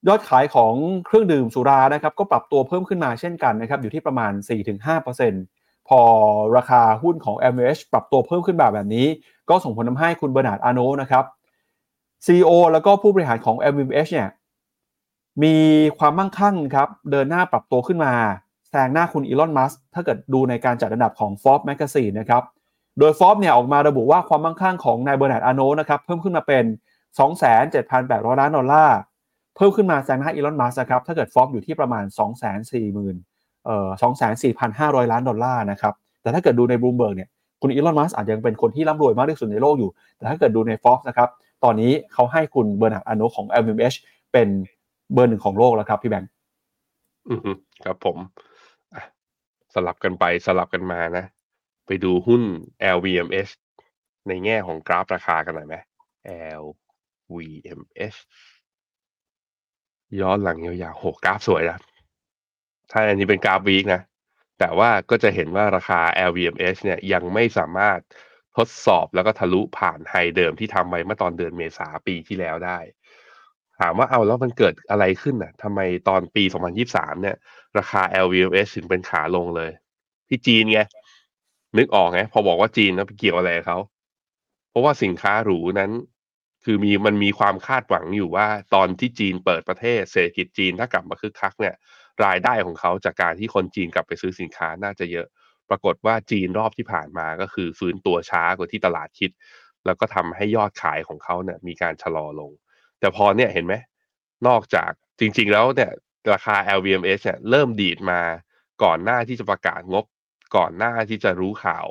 ยอดขายของเครื่องดื่มสุรานะครับก็ปรับตัวเพิ่มขึ้นมาเช่นกันนะครับอยู่ที่ประมาณ 4-5%พอราคาหุ้นของ LVMH ปรับตัวเพิ่มขึ้นแบบแบบนี้ ก็ส่งผลทำให้คุณเบอร์นาร์ดอาร์โนลต์นะครับ CEO แล้วก็ผู้บริหารของ LVMH เนี่ยมีความมั่งคั่งครับเดินหน้าปรับตัวขึ้นมา แซงหน้าคุณอีลอนมัสก์ถ้าเกิดดูในการจัดอันดับของ Forbes Magazine นะครับ โดย Forbes เนี่ยออกมาระบุว่าความมั่งคั่งของนายเบอร์นาร์ดอาร์โนลต์นะครับเพิ่มขึ้นมาเป็น 27,800 ล้านดอลลาร์ เพิ่มขึ้นมาแซงหน้าอีลอนมัสก์นะครับถ้าเกิด Forbes อยู่ที่ประมาณ 240,000เอ่อ24,500 ล้านดอลลาร์นะครับแต่ถ้าเกิดดูในบลูเบิร์กเนี่ยคุณอีลอนมัสก์อาจจะยังเป็นคนที่ร่ำรวยมากที่สุดในโลกอยู่ แต่ถ้าเกิดดูใน Forbes นะครับตอนนี้เขาให้คุณเบอร์นาร์ดอาร์โนลต์ของ LVMH เป็นเบอร์หนึ่งของโลกแล้วครับพี่แบงค์ครับผม สลับกันไปสลับกันมานะ ไปดูหุ้น LVMH ในแง่ของกราฟราคากันหน่อยไหม LVMH ย้อนหลังยาวๆโหกราฟสวยนะ ถ้าอันนี้เป็นกราฟวีคนะ แต่ว่าก็จะเห็นว่าราคา LVMH เนี่ยยังไม่สามารถทดสอบแล้วก็ทะลุผ่านไฮเดิมที่ทำไว้เมื่อตอนเดือนเมษาปีที่แล้วได้ ถามว่าเอาแล้วมันเกิดอะไรขึ้นน่ะทำไมตอนปี 2023 เนี่ย ราคา LVMH ถึงเป็นขาลงเลยที่จีนไง นึกออกไง พอบอกว่าจีนแล้วไปเกี่ยวอะไรเขา เพราะว่าสินค้าหรูนั้น คือมีมันมีความคาดหวังอยู่ว่า ตอนที่จีนเปิดประเทศเศรษฐกิจจีนถ้ากลับมาคึกคักเนี่ย รายได้ของเขาจากการที่คนจีนกลับไปซื้อสินค้าน่าจะเยอะ ปรากฏว่าจีนรอบที่ผ่านมาก็คือฟื้นตัวช้ากว่าที่ตลาดคิด แล้วก็ทำให้ยอดขายของเขาเนี่ยมีการชะลอลง แต่พอเนี่ยเห็นไหมนอกจากจริง ๆ แล้วเนี่ยราคา LVMH เนี่ยเริ่มดีดมาก่อนหน้าที่จะประกาศงบ ก่อนหน้าที่จะรู้ข่าว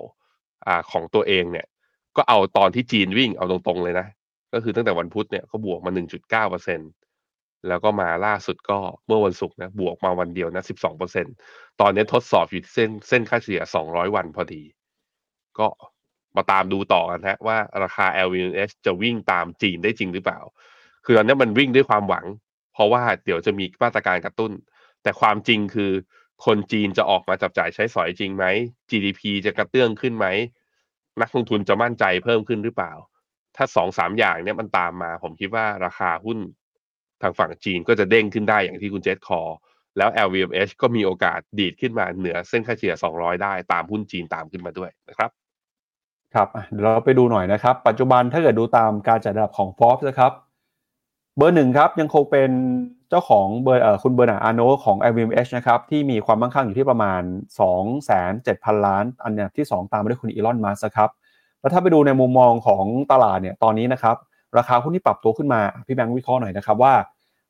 อ่าของตัวเองเนี่ย ก็เอาตอนที่จีนวิ่งเอาตรงๆเลยนะ ก็คือตั้งแต่วันพุธเนี่ยก็บวกมา 1.9เปอร์เซ็นแล้วก็มาล่าสุดก็เมื่อวันศุกร์นะบวกมาวันเดียวนะ 12เปอร์เซ็นตอนนี้ทดสอบอยู่เส้นเส้นค่าเฉลี่ย 200 วันพอดี ก็มาตามดูต่อกันฮะว่าราคา LVMH จะวิ่งตามจีนได้จริงหรือเปล่า คือตอนนี้มันวิ่งด้วยความหวัง เพราะว่าเดี๋ยวจะมีมาตรการกระตุ้น แต่ความจริงคือ คนจีนจะออกมาจับจ่ายใช้สอยจริงไหม GDP จะกระเตื้องขึ้นไหม นักลงทุนจะมั่นใจเพิ่มขึ้นหรือเปล่า ถ้าสองสามอย่างเนี้ยมันตามมา ผมคิดว่าราคาหุ้นทางฝั่งจีนก็จะเด้งขึ้นได้อย่างที่คุณเจษคอ แล้ว LVMH ก็มีโอกาสดีดขึ้นมาเหนือเส้นค่าเฉลี่ย 200 ได้ตามหุ้นจีนตามขึ้นมาด้วยนะครับครับเดี๋ยวเราไปดูหน่อยนะครับ ปัจจุบันถ้าเกิดดูตามการจัดอันดับของ Forbes นะครับ เบอร์หนึ่งครับยังคงเป็นเจ้าของเบอร์เอ่อคุณเบอร์นาอาโนของ LVMH นะครับที่มีความมั่งคั่งอยู่ที่ประมาณ 2 7 0 0 0ล้าน อันนี้ที่ 2 ตามมาด้วยคุณอีลอนมัสครับแล้วถ้าไปดูในมุมมองของตลาดเนี่ยตอนนี้นะครับราคาหุ้นที่ปรับตัวขึ้นมาพี่แบงค์วิเคราะห์หน่อยนะครับว่า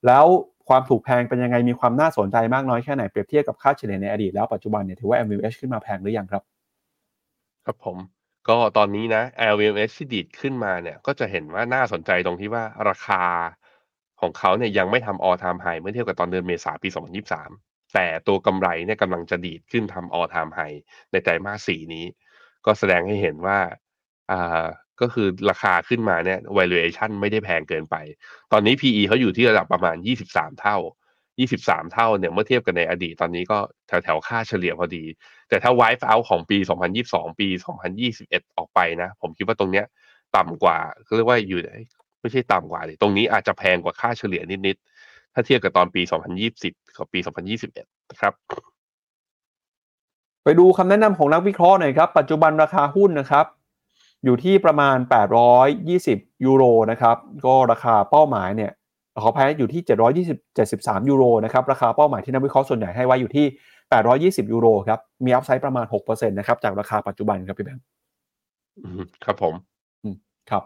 แล้วความถูกแพงเป็นยังไงมีความน่าสนใจมากน้อยแค่ไหนเปรียบเทียบกับค่าเฉลี่ยในอดีตแล้วปัจจุบันเนี่ยถือว่า LVMH ขึ้นมาแพงหรือยังครับ ครับผมก็ตอนนี้นะ LVMH ที่ดีดขึ้นมาเนี่ยก็จะเห็นว่าน่าสนใจตรงที่ว่าราคา ของเขาเนี่ยยังไม่ทำ all time high เมื่อเทียบกับตอนเดือนเมษาปี 2023 แต่ตัวกำไรเนี่ยกำลังจะดีดขึ้นทำ all time high ในไตรมาสสี่นี้ ก็แสดงให้เห็นว่าอ่าก็คือราคาขึ้นมาเนี่ย valuation ไม่ได้แพงเกินไป ตอนนี้ PE เขาอยู่ที่ระดับประมาณ 23 เท่า 23 เท่าเนี่ยเมื่อเทียบกันในอดีตตอนนี้ก็แถวแถวค่าเฉลี่ยพอดี แต่ถ้า wipe out ของปี 2022 ปี 2021 ออกไปนะ ผมคิดว่าตรงเนี้ยต่ำกว่าเรียกว่าอยู่ ไม่ใช่ต่ำกว่าเลยตรงนี้อาจจะแพงกว่าค่าเฉลี่ยนิดๆ ถ้าเทียบกับตอนปี 2020 กับปี 2021 นะครับ ไปดูคำแนะนำของนักวิเคราะห์หน่อยครับ ปัจจุบันราคาหุ้นนะครับ อยู่ที่ประมาณ 820 ยูโรนะครับ ก็ราคาเป้าหมายเนี่ยขออภัยอยู่ที่ 720 73 ยูโรนะครับ ราคาเป้าหมายที่นักวิเคราะห์ส่วนใหญ่ให้ไว้อยู่ที่ 820 ยูโรครับ มีอัพไซด์ประมาณ 6%นะครับ จากราคาปัจจุบันครับพี่แบงค์ครับผมครับ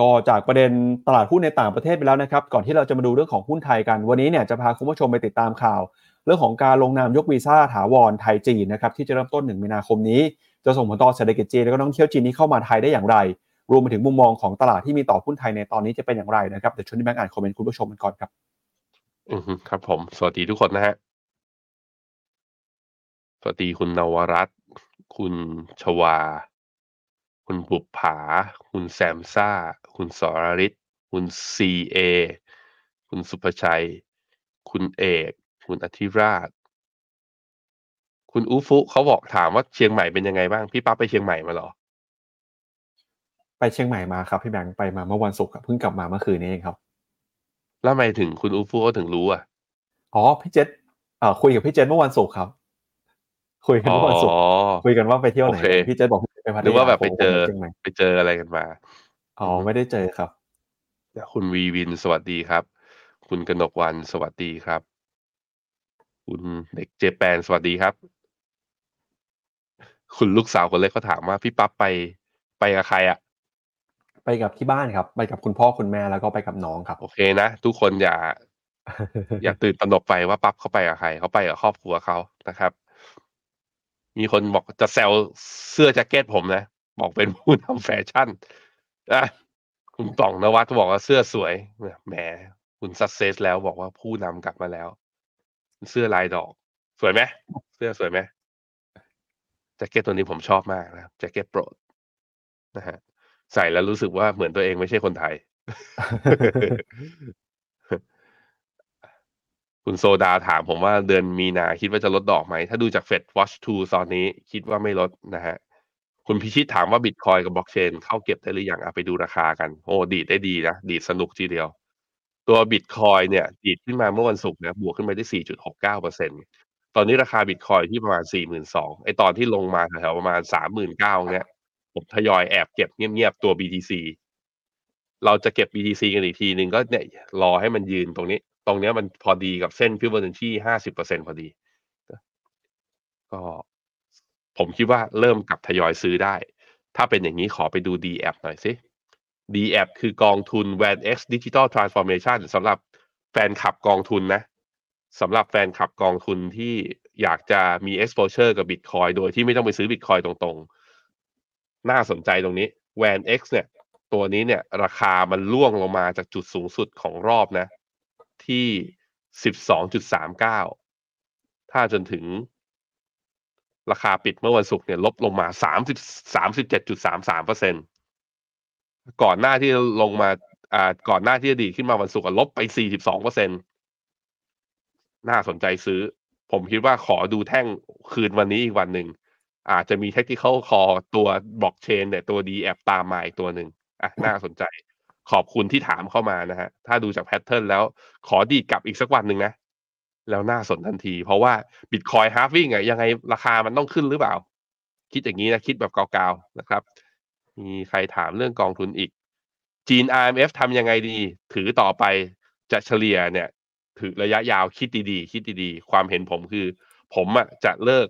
ก็จากประเด็นตลาดหุ้นในต่างประเทศไปแล้วนะครับ ก่อนที่เราจะมาดูเรื่องของหุ้นไทยกัน วันนี้เนี่ยจะพาคุณผู้ชมไปติดตามข่าว เรื่องของการลงนามยกวีซ่าถาวรไทยจีนนะครับที่จะเริ่มต้น 1 มีนาคมนี้ จะส่งผลต่อเศรษฐกิจจีนและก็นักท่องเที่ยวจีนที่เข้ามาไทยได้อย่างไร รวมไปถึงมุมมองของตลาดที่มีต่อหุ้นไทยในตอนนี้จะเป็นอย่างไรนะครับเดี๋ยวชวนที่แบงค์อ่านคอมเมนต์คุณผู้ชมกันก่อนครับ อือครับผม สวัสดีทุกคนนะฮะสวัสดีคุณนวรัตน์คุณชวา คุณบุปผา คุณแซมซ่า คุณสรริศคุณซีเอคุณสุภชัย คุณเอก คุณอธิราช คุณอูฟุเขาบอกถามว่าเชียงใหม่เป็นยังไงบ้าง พี่ป๊าไปเชียงใหม่มาเหรอ ไปเชียงใหม่มาครับ พี่แบงค์ไปมาเมื่อวันศุกร์ครับเพิ่งกลับมาเมื่อคืนนี้เองครับ แล้วทำไมถึงคุณอูฟุเขาถึงรู้อะ อ๋อพี่เจษเอ่อคุยกับพี่เจษเมื่อวันศุกร์ครับ คุยกันอ๋อเมื่อวันศุกร์คุยกันว่าไปเที่ยวไหนโอเคพี่เจษบอกไปพัทยา หรือว่าแบบไปผมเจอชียงใหม่ไปเจออะไรกันมา อ๋อไม่ได้เจอครับ คุณวีวินสวัสดีครับ คุณกนกวันสวัสดีครับ คุณเด็กเจแปนสวัสดีครับ คุณลูกสาวคนเล็กเขาถามว่าพี่ปั๊บไปไปกับใครอะไปกับที่บ้านครับ ไปกับคุณพ่อคุณแม่แล้วก็ไปกับน้องครับ โอเคนะ ทุกคนอย่า อย่าตื่นตระหนกไปว่าปั๊บเขาไปกับใครเขาไปกับครอบครัวเขานะครับ มีคนบอกจะแซวเสื้อแจ็คเก็ตผมนะ บอกเป็นผู้นำแฟชั่นอะคุณป่องนวัดบอกว่าเสื้อสวยแหมคุณ Success แล้วบอกว่าผู้นำกลับมาแล้ว เสื้อลายดอก สวยไหมเสื้อสวยไหมแจ็คเก็ตตัวนี้ผมชอบมากนะแจ็คเก็ตโปรดนะฮะใส่แล้วรู้สึกว่าเหมือนตัวเองไม่ใช่คนไทย คุณโซดาถามผมว่าเดือนมีนาคิดว่าจะลดดอกไหม ถ้าดูจาก Fed Watch 2ตอนนี้คิดว่าไม่ลดนะฮะ คุณพิชิตถามว่าบิตคอยน์กับบล็อกเชนเข้าเก็บได้หรือยังเอ๊ะไปดูราคากัน โอ้ดีดได้ดีนะ ดีดสนุกทีเดียว ตัวบิตคอยน์เนี่ย ดีดขึ้นมาเมื่อวันศุกร์นะบวกขึ้นไปได้ 4.69เปอร์เซ็นตอนนี้ราคาบิตคอยน์ที่ประมาณ 42,000ไอตอนที่ลงมาแถวๆประมาณ 39,000เนี่ยผมทยอยแอบเก็บเงียบๆตัว BTC เราจะเก็บ BTC กันอีกทีหนึ่งก็เนี่ยรอให้มันยืนตรงนี้ ตรงเนี้ยมันพอดีกับเส้น Fibonacci ห้าสิบเปอร์เซ็นพอดี ก็ผมคิดว่าเริ่มกลับทยอยซื้อได้ ถ้าเป็นอย่างนี้ขอไปดู d a p หน่อยสิ DApp คือกองทุน VanX Digital Transformation สำหรับแฟนคลับกองทุนนะสำหรับแฟนคลับกองทุนที่อยากจะมี exposure กับ Bitcoin โดยที่ไม่ต้องไปซื้อ Bitcoin ตรงๆ น่าสนใจตรงนี้ VanX เนี่ย ตัวนี้เนี่ย ราคามันล่วงลงมาจากจุดสูงสุดของรอบนะ ที่12.39ถ้าจนถึงราคาปิดเมื่อวันศุกร์เนี่ยลบลงมา30 37.33เจ็ดจุดสามสามเปอร์เซ็นก่อนหน้าที่ลงมาอ่าก่อนหน้าที่จะดีขึ้นมาวันศุกร์ลบไป42เปอร์เซ็นน่าสนใจซื้อ ผมคิดว่าขอดูแท่งคืนวันนี้อีกวันหนึ่ง อาจจะมี technical call ตัวบล็อกเชนเนี่ยตัว DAPP ตามมาอีกตัวหนึ่งอะน่าสนใจ ขอบคุณที่ถามเข้ามานะฮะ ถ้าดูจาก pattern แล้วขอดีดกลับอีกสักวันหนึ่งนะ แล้วน่าสนทันที เพราะว่าบิตคอยน์ halving อะยังไงราคามันต้องขึ้นหรือเปล่า คิดอย่างนี้นะ คิดแบบกาวๆนะครับ มีใครถามเรื่องกองทุนอีก จีน RMF ทำยังไงดี ถือต่อไปจะเฉลี่ยเนี่ย ถือระยะยาวคิดดีๆ คิดดีๆ ความเห็นผมคือ ผมอะจะเลิก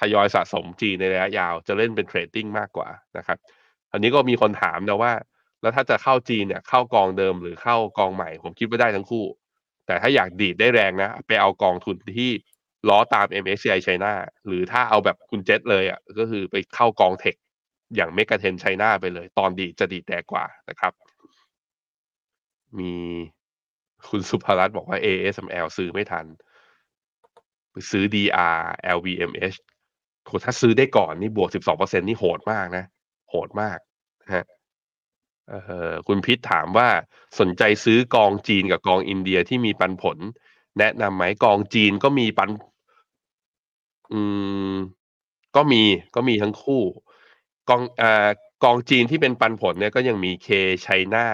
ทยอยสะสมจีนในระยะยาว จะเล่นเป็นเทรดดิ้งมากกว่านะครับ อันนี้ก็มีคนถามนะว่า แล้วถ้าจะเข้าจีนเนี่ยเข้ากองเดิมหรือเข้ากองใหม่ ผมคิดว่าได้ทั้งคู่ แต่ถ้าอยากดีดได้แรงนะ ไปเอากองทุนที่ล้อตาม MSCI China หรือถ้าเอาแบบคุณเจษเลยอะก็คือไปเข้ากองเทคอย่างเมกะเทนไชน่าไปเลย ตอนดีจะดีแรงกว่านะครับ มีคุณสุภรัตน์บอกว่า ASML ซื้อไม่ทัน ซื้อ DR LVMH ถ้าซื้อได้ก่อนนี่บวก 12%นี่โหดมากนะ โหดมากนะฮะ เออคุณพิษถามว่าสนใจซื้อกองจีนกับกองอินเดียที่มีปันผล แนะนำไหมกองจีนก็มีปัน อืม ก็มีก็มีทั้งคู่ กองอ่ากองจีนที่เป็นปันผลเนี่ยก็ยังมีเคไชน่า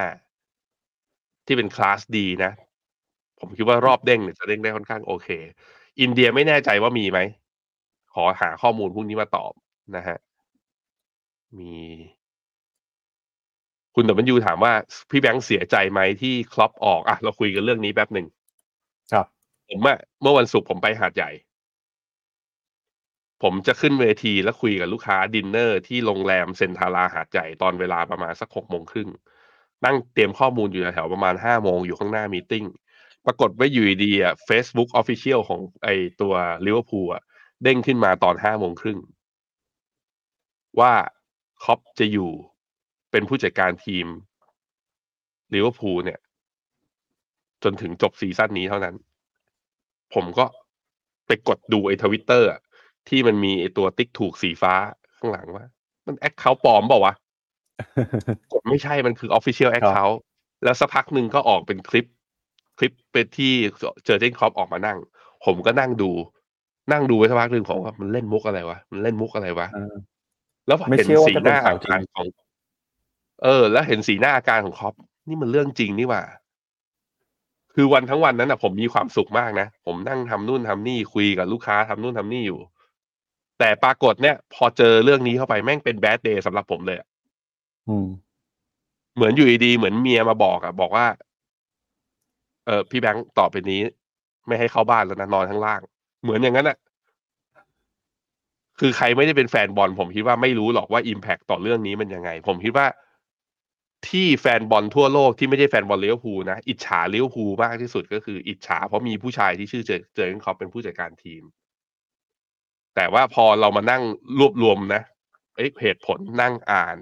ที่เป็นคลาสดีนะ ผมคิดว่ารอบเด้งเนี่ยจะเด้งได้ค่อนข้างโอเค อินเดียไม่แน่ใจว่ามีไหม ขอหาข้อมูลพวกนี้มาตอบนะฮะ มี คุณดับเบิลยูถามว่าพี่แบงค์เสียใจไหมที่ครอปออกอะเราคุยกันเรื่องนี้แป๊บหนึ่งครับผมอะเมื่อวันศุกร์ผมไปหาดใหญ่ ผมจะขึ้นเวทีแล้วคุยกับลูกค้าดินเนอร์ที่โรงแรมเซนทาราหาดใหญ่ตอนเวลาประมาณสักหกโมงครึ่งนั่งเตรียมข้อมูลอยู่แถวๆประมาณห้าโมงอยู่ข้างหน้า meeting ปรากฏว่าอยู่ดีๆอะ Facebook Official ของไอตัวลิเวอร์พูลอะเด้งขึ้นมาตอนห้าโมงครึ่งว่าคล็อปป์จะอยู่ เป็นผู้จัดการทีมลิเวอร์พูลเนี่ย จนถึงจบ season นี้เท่านั้น ผมก็ไปกดดูไอ้ทวิตเตอร์ที่มันมีไอ้ตัวติ๊กถูกสีฟ้าข้างหลังว่า มัน account ปลอมเปล่าวะกดไม่ใช่มันคือ Official Account แล้วสักพักหนึ่งก็ออกเป็นคลิป คลิปเป็นที่เจอเจนครอปออกมานั่ง ผมก็นั่งดู นั่งดูไปสักพักหนึ่งผมว่ามันเล่นมุกอะไรวะ มันเล่นมุกอะไรวะเออแล้วพอไม่เห็นเชื่อว่าสีจะหเป็นน้าข่าอาวจริงการของ เออ แล้วเห็นสีหน้าอาการของครอปนี่มันเรื่องจริงนี่หว่า คือวันทั้งวันนั้นอะผมมีความสุขมากนะ ผมนั่งทำนู่นทำนี่คุยกับลูกค้าทำนู่นทำนี่อยู่ แต่ปรากฏเนี่ย พอเจอเรื่องนี้เข้าไปแม่งเป็นแบดเดย์สำหรับผมเลยอะอืม เหมือนอยู่ดีๆเหมือนเมียมาบอกอะบอกว่า เออพี่แบงค์ต่อไปนี้ ไม่ให้เข้าบ้านแล้วนะนอนข้างล่าง เหมือนอย่างนั้นอะคือใครไม่ได้เป็นแฟนบอลผมคิดว่าไม่รู้หรอกว่า impact ต่อเรื่องนี้มันยังไง ผมคิดว่า ที่แฟนบอลทั่วโลกที่ไม่ใช่แฟนบอลลิเวอร์พูลนะ อิจฉาลิเวอร์พูลมากที่สุดก็คืออิจฉาเพราะมีผู้ชายที่ชื่อเจอเจอร์เกน คล็อปป์เป็นผู้จัดการทีม แต่ว่าพอเรามานั่งรวบรวมนะเอ้เหตุผลนั่งอ่าน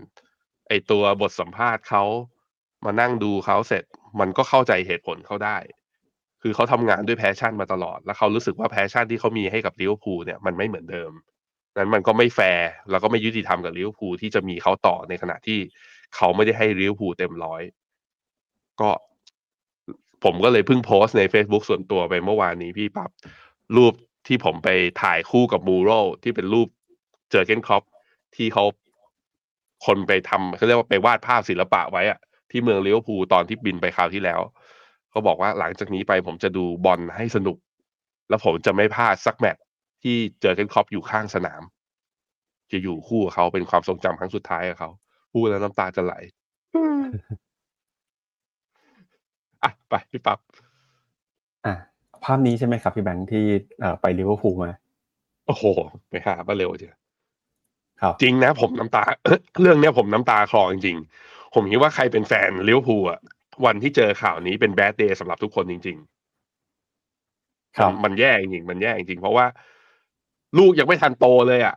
ไอตัวบทสัมภาษณ์เขามานั่งดูเขาเสร็จ มันก็เข้าใจเหตุผลเขาได้ คือเขาทำงานด้วย passion มาตลอด แล้วเขารู้สึกว่า passion ที่เขามีให้กับลิเวอร์พูลเนี่ยมันไม่เหมือนเดิมนั้นมันก็ไม่แฟร์แล้วก็ไม่ยุติธรรมกับลิเวอร์พูลที่จะมีเขาต่อในขณะที่ เขาไม่ได้ให้ลิเวอร์พูลเต็มร้อยก็ผมก็เลยเพิ่งโพสต์ใน Facebook ส่วนตัวไปเมื่อวานนี้พี่ปับ๊บรูปที่ผมไปถ่ายคู่กับ mural ที่เป็นรูปเจอเกนคอปที่เขาคนไปทำเขาเรียกว่าไปวาดภาพศิลปะไว้อะที่เมืองลิเวอร์พูลตอนที่บินไปคราวที่แล้วเขาบอกว่าหลังจากนี้ไปผมจะดูบอลให้สนุก แล้วผมจะไม่พลาดสักแมตช์ที่เจอเกนคอปอยู่ข้างสนาม จะอยู่คู่กับเขาเป็นความทรงจำครั้งสุดท้ายกับเขา พูดแล้วน้ำตาจะไหลอะไปพี่ปับ๊บอะภาพนี้ใช่ไหมครับพี่แบงค์ที่เอ่อไปลิเวอร์พูลมา โอ้โห ไปหามาเร็วเชียวครับจริงนะผมน้ำตาเรื่องเนี้ยผมน้ำตาคลอจริง ๆ ผมคิดว่าใครเป็นแฟนลิเวอร์พูลอะวันที่เจอข่าวนี้เป็น bad day สำหรับทุกคนจริง ๆ ครับ มันมันแย่จริงๆมันแย่จริงๆเพราะว่า ลูกยังไม่ทันโตเลยอะ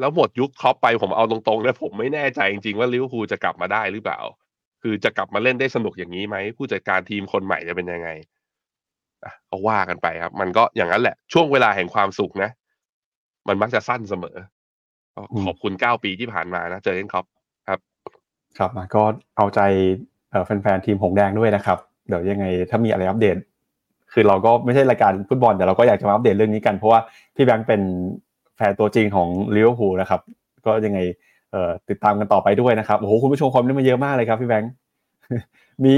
แล้วหมดยุคคล็อปป์ไปผมเอาตรงๆนะผมไม่แน่ใจจริงๆว่าลิเวอร์พูลจะกลับมาได้หรือเปล่า คือจะกลับมาเล่นได้สนุกอย่างนี้ไหมผู้จัดการทีมคนใหม่จะเป็นยังไงอะก็ว่ากันไปครับ มันก็อย่างนั้นแหละ ช่วงเวลาแห่งความสุขนะ มันมักจะสั้นเสมอก็อืมขอบคุณเก้าปีที่ผ่านมานะเจอเล่นครับครับ ครับอะก็เอาใจเอ่อแฟนๆทีมหงแดงด้วยนะครับ เดี๋ยวยังไงถ้ามีอะไรอัปเดต คือเราก็ไม่ใช่รายการฟุตบอลแต่เราก็อยากจะมาอัปเดตเรื่องนี้กันเพราะว่าพี่แบงค์เป็น แฟนตัวจริงของลิเวอร์พูลนะครับ ก็ยังไงเอ่อติดตามกันต่อไปด้วยนะครับโอ้โหคุณผู้ชมคอมเมนต์มาเยอะมากเลยครับพี่แบงค์มี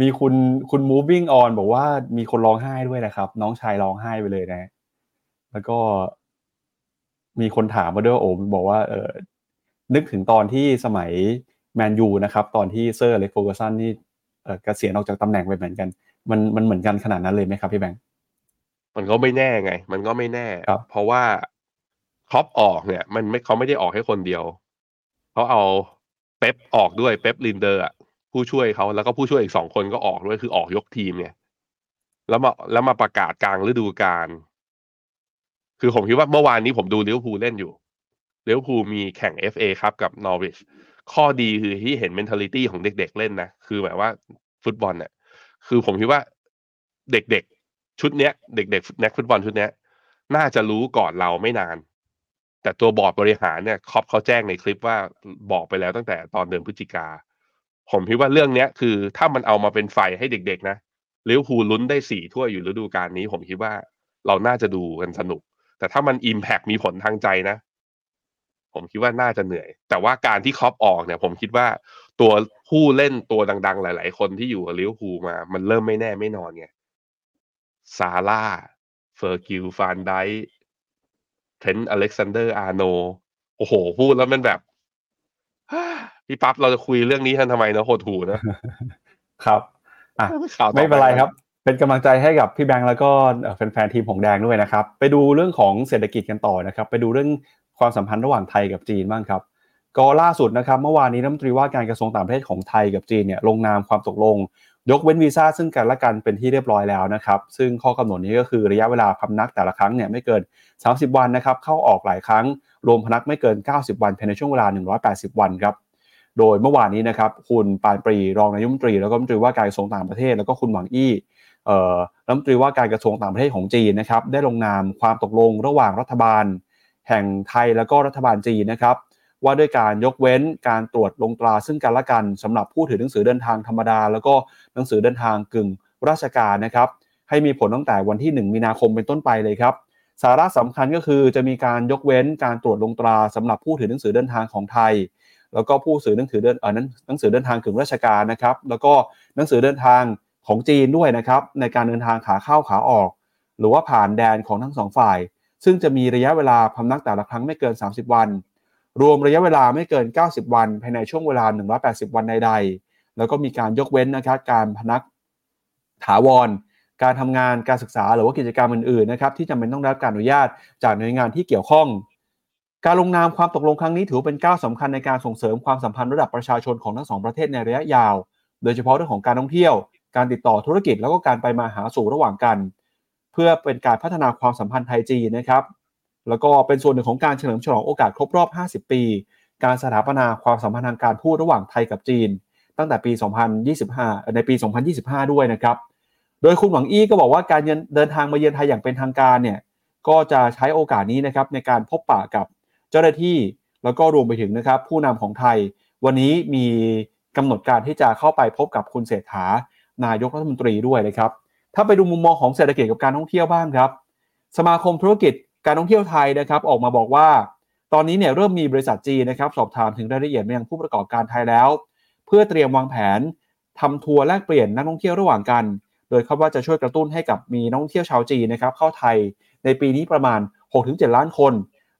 มีคุณคุณ moving on บอกว่ามีคนร้องไห้ด้วยนะครับ น้องชายร้องไห้ไปเลยนะ แล้วก็มีคนถามมาด้วยว่าโอมบอกว่า เออนึกถึงตอนที่สมัยแมนยูนะครับ ตอนที่เซอร์อเล็กซ์ เฟอร์กูสันนี่เออเกษียณออกจากตำแหน่งไปเหมือนกัน มันมันเหมือนกันขนาดนั้นเลยไหมครับพี่แบงค์มันก็ไม่แน่ไง มันก็ไม่แน่ครับเพราะว่า คล็อปป์ออกเนี่ย มันไม่เขาไม่ได้ออกให้คนเดียวเขาเอาเป๊ปออกด้วยเป๊ปลินเดอร์อะผู้ช่วยเขาแล้วก็ผู้ช่วยอีกสองคนก็ออกด้วยคือออกยกทีมไงแล้วมาแล้วมาประกาศกลางฤดูกาลคือผมคิดว่าเมื่อวานนี้ผมดูลิเวอร์พูลเล่นอยู่ลิเวอร์พูลมีแข่ง FA ครับกับนอร์วิชข้อดีคือที่เห็น mentality ของเด็ก ๆ เล่นนะ คือแบบว่าฟุตบอลเนี่ยคือผมคิดว่าเด็กๆชุดเนี้ย เด็กๆนักฟุตบอลชุดเนี้ย น่าจะรู้ก่อนเราไม่นาน แต่ตัวบอร์ดบริหารเนี่ยคล็อปป์เขาแจ้งในคลิปว่าบอกไปแล้วตั้งแต่ตอนเดือนพฤศจิกา ผมคิดว่าเรื่องเนี้ยคือถ้ามันเอามาเป็นไฟให้เด็กๆนะลิเวอร์พูลลุ้นได้สี่ถ้วยอยู่ฤดูกาลนี้ ผมคิดว่าเราน่าจะดูกันสนุก แต่ถ้ามัน impact มีผลทางใจนะ ผมคิดว่าน่าจะเหนื่อย แต่ว่าการที่คล็อปป์ออกเนี่ย ผมคิดว่าตัวผู้เล่นตัวดัง ๆ หลาย ๆ คนที่อยู่กับลิเวอร์พูลมา มันเริ่มไม่แน่ไม่นอนไงซาลาห์ เฟอร์กิลฟานไดค์ เทรนต์อเล็กซานเดอร์อาร์โนลด์ โอ้โห พูดแล้วมันแบบพี่ปั๊บเราจะคุยเรื่องนี้ท่านทำไมเนอะหดหู่นะครับอะข่าวต่อไม่เป็นไรปครับ เป็นกำลังใจให้กับพี่แบงค์แล้วก็เอ่อแฟนๆทีมหงแดงด้วยนะครับ ไปดูเรื่องของเศรษฐกิจกันต่อนะครับ ไปดูเรื่องความสัมพันธ์ระหว่างไทยกับจีนบ้างครับ ก็ล่าสุดนะครับ เมื่อวานนี้รัฐมนตรีว่าการกระทรวงต่างประเทศของไทยกับจีนเนี่ยลงนามความตกลง ยกเว้นวีซ่าซึ่งกันและกันเป็นที่เรียบร้อยแล้วนะครับ ซึ่งข้อกำหนดนี้ก็คือระยะเวลาพำนักแต่ละครั้งเนี่ยไม่เกิน 30 วันนะครับ เข้าออกหลายครั้ง รวมพนักไม่เกิน 90 วันภายในช่วงเวลา 180 วันครับ โดยเมื่อวานนี้นะครับ คุณปานปรีรองนายมนตรี แล้วก็รัฐมนตรีว่าการกระทรวงต่างประเทศ แล้วก็คุณหวังอี้เอ่อรัฐมนตรีว่าการกระทรวงต่างประเทศของจีนนะครับ ได้ลงนามความตกลงระหว่างรัฐบาล แห่งไทยแล้วก็รัฐบาลจีนนะครับ ว่าด้วยการยกเว้นการตรวจลงตราซึ่งกันและกันสำหรับผู้ถือหนังสือเดินทางธรรมดา แล้วก็หนังสือเดินทางกึ่งราชการนะครับให้มีผลตั้งแต่วันที่ 1 มีนาคมเป็นต้นไปเลยครับสาระสำคัญก็คือจะมีการยกเว้นการตรวจลงตราสำหรับผู้ถือหนังสือเดินทางของไทย แล้วก็ผู้ถือหนังสือเดินเออนั้นหนังสือเดินทางกึ่งราชการนะครับ แล้วก็หนังสือเดินทางของจีนด้วยนะครับ ในการเดินทางขาเข้าขาออก หรือว่าผ่านแดนของทั้งสองฝ่าย ซึ่งจะมีระยะเวลาพำนักแต่ละครั้งไม่เกิน 30 วัน รวมระยะเวลาไม่เกิน 90 วันภายในช่วงเวลา 180 วันใดๆ แล้วก็มีการยกเว้นนะครับการพนักถาวร การทำงานการศึกษาหรือว่ากิจกรรมอื่นๆนะครับที่จำเป็นต้องได้รับการอนุญาตจากหน่วยงานที่เกี่ยวข้อง การลงนามความตกลงครั้งนี้ถือเป็นก้าวสำคัญในการส่งเสริมความสัมพันธ์ระดับประชาชนของทั้งสองประเทศในระยะยาว โดยเฉพาะเรื่องของการท่องเที่ยว การติดต่อธุรกิจแล้วก็การไปมาหาสู่ระหว่างกัน เพื่อเป็นการพัฒนาความสัมพันธ์ไทยจีนนะครับ แล้วก็เป็นส่วนหนึ่งของการเฉลิมฉลองโอกาสครบรอบ 50 ปี การสถาปนาความสัมพันธ์ทางการทูตระหว่างไทยกับจีน ตั้งแต่ปี 2025 ในปี 2025 ด้วยนะครับ โดยคุณหวังอี้ก็บอกว่าการเดินทางมาเยือนไทยอย่างเป็นทางการเนี่ยก็จะใช้โอกาสนี้นะครับในการพบปะกับเจ้าหน้าที่ แล้วก็รวมไปถึงนะครับผู้นำของไทย วันนี้มีกำหนดการที่จะเข้าไปพบกับคุณเศรษฐานายกรัฐมนตรีด้วยนะครับ ถ้าไปดูมุมมองของเศรษฐกิจกับการท่องเที่ยวบ้างครับ สมาคมธุรกิจ การท่องเที่ยวไทยนะครับออกมาบอกว่า ตอนนี้เนี่ยเริ่มมีบริษัทจีนนะครับสอบถามถึงรายละเอียดมายังผู้ประกอบการไทยแล้ว เพื่อเตรียมวางแผนทำทัวร์แลกเปลี่ยนนักท่องเที่ยวระหว่างกัน โดยคาดว่าจะช่วยกระตุ้นให้กับมีนักท่องเที่ยวชาวจีนนะครับเข้าไทยในปีนี้ประมาณ 6-7 ล้านคน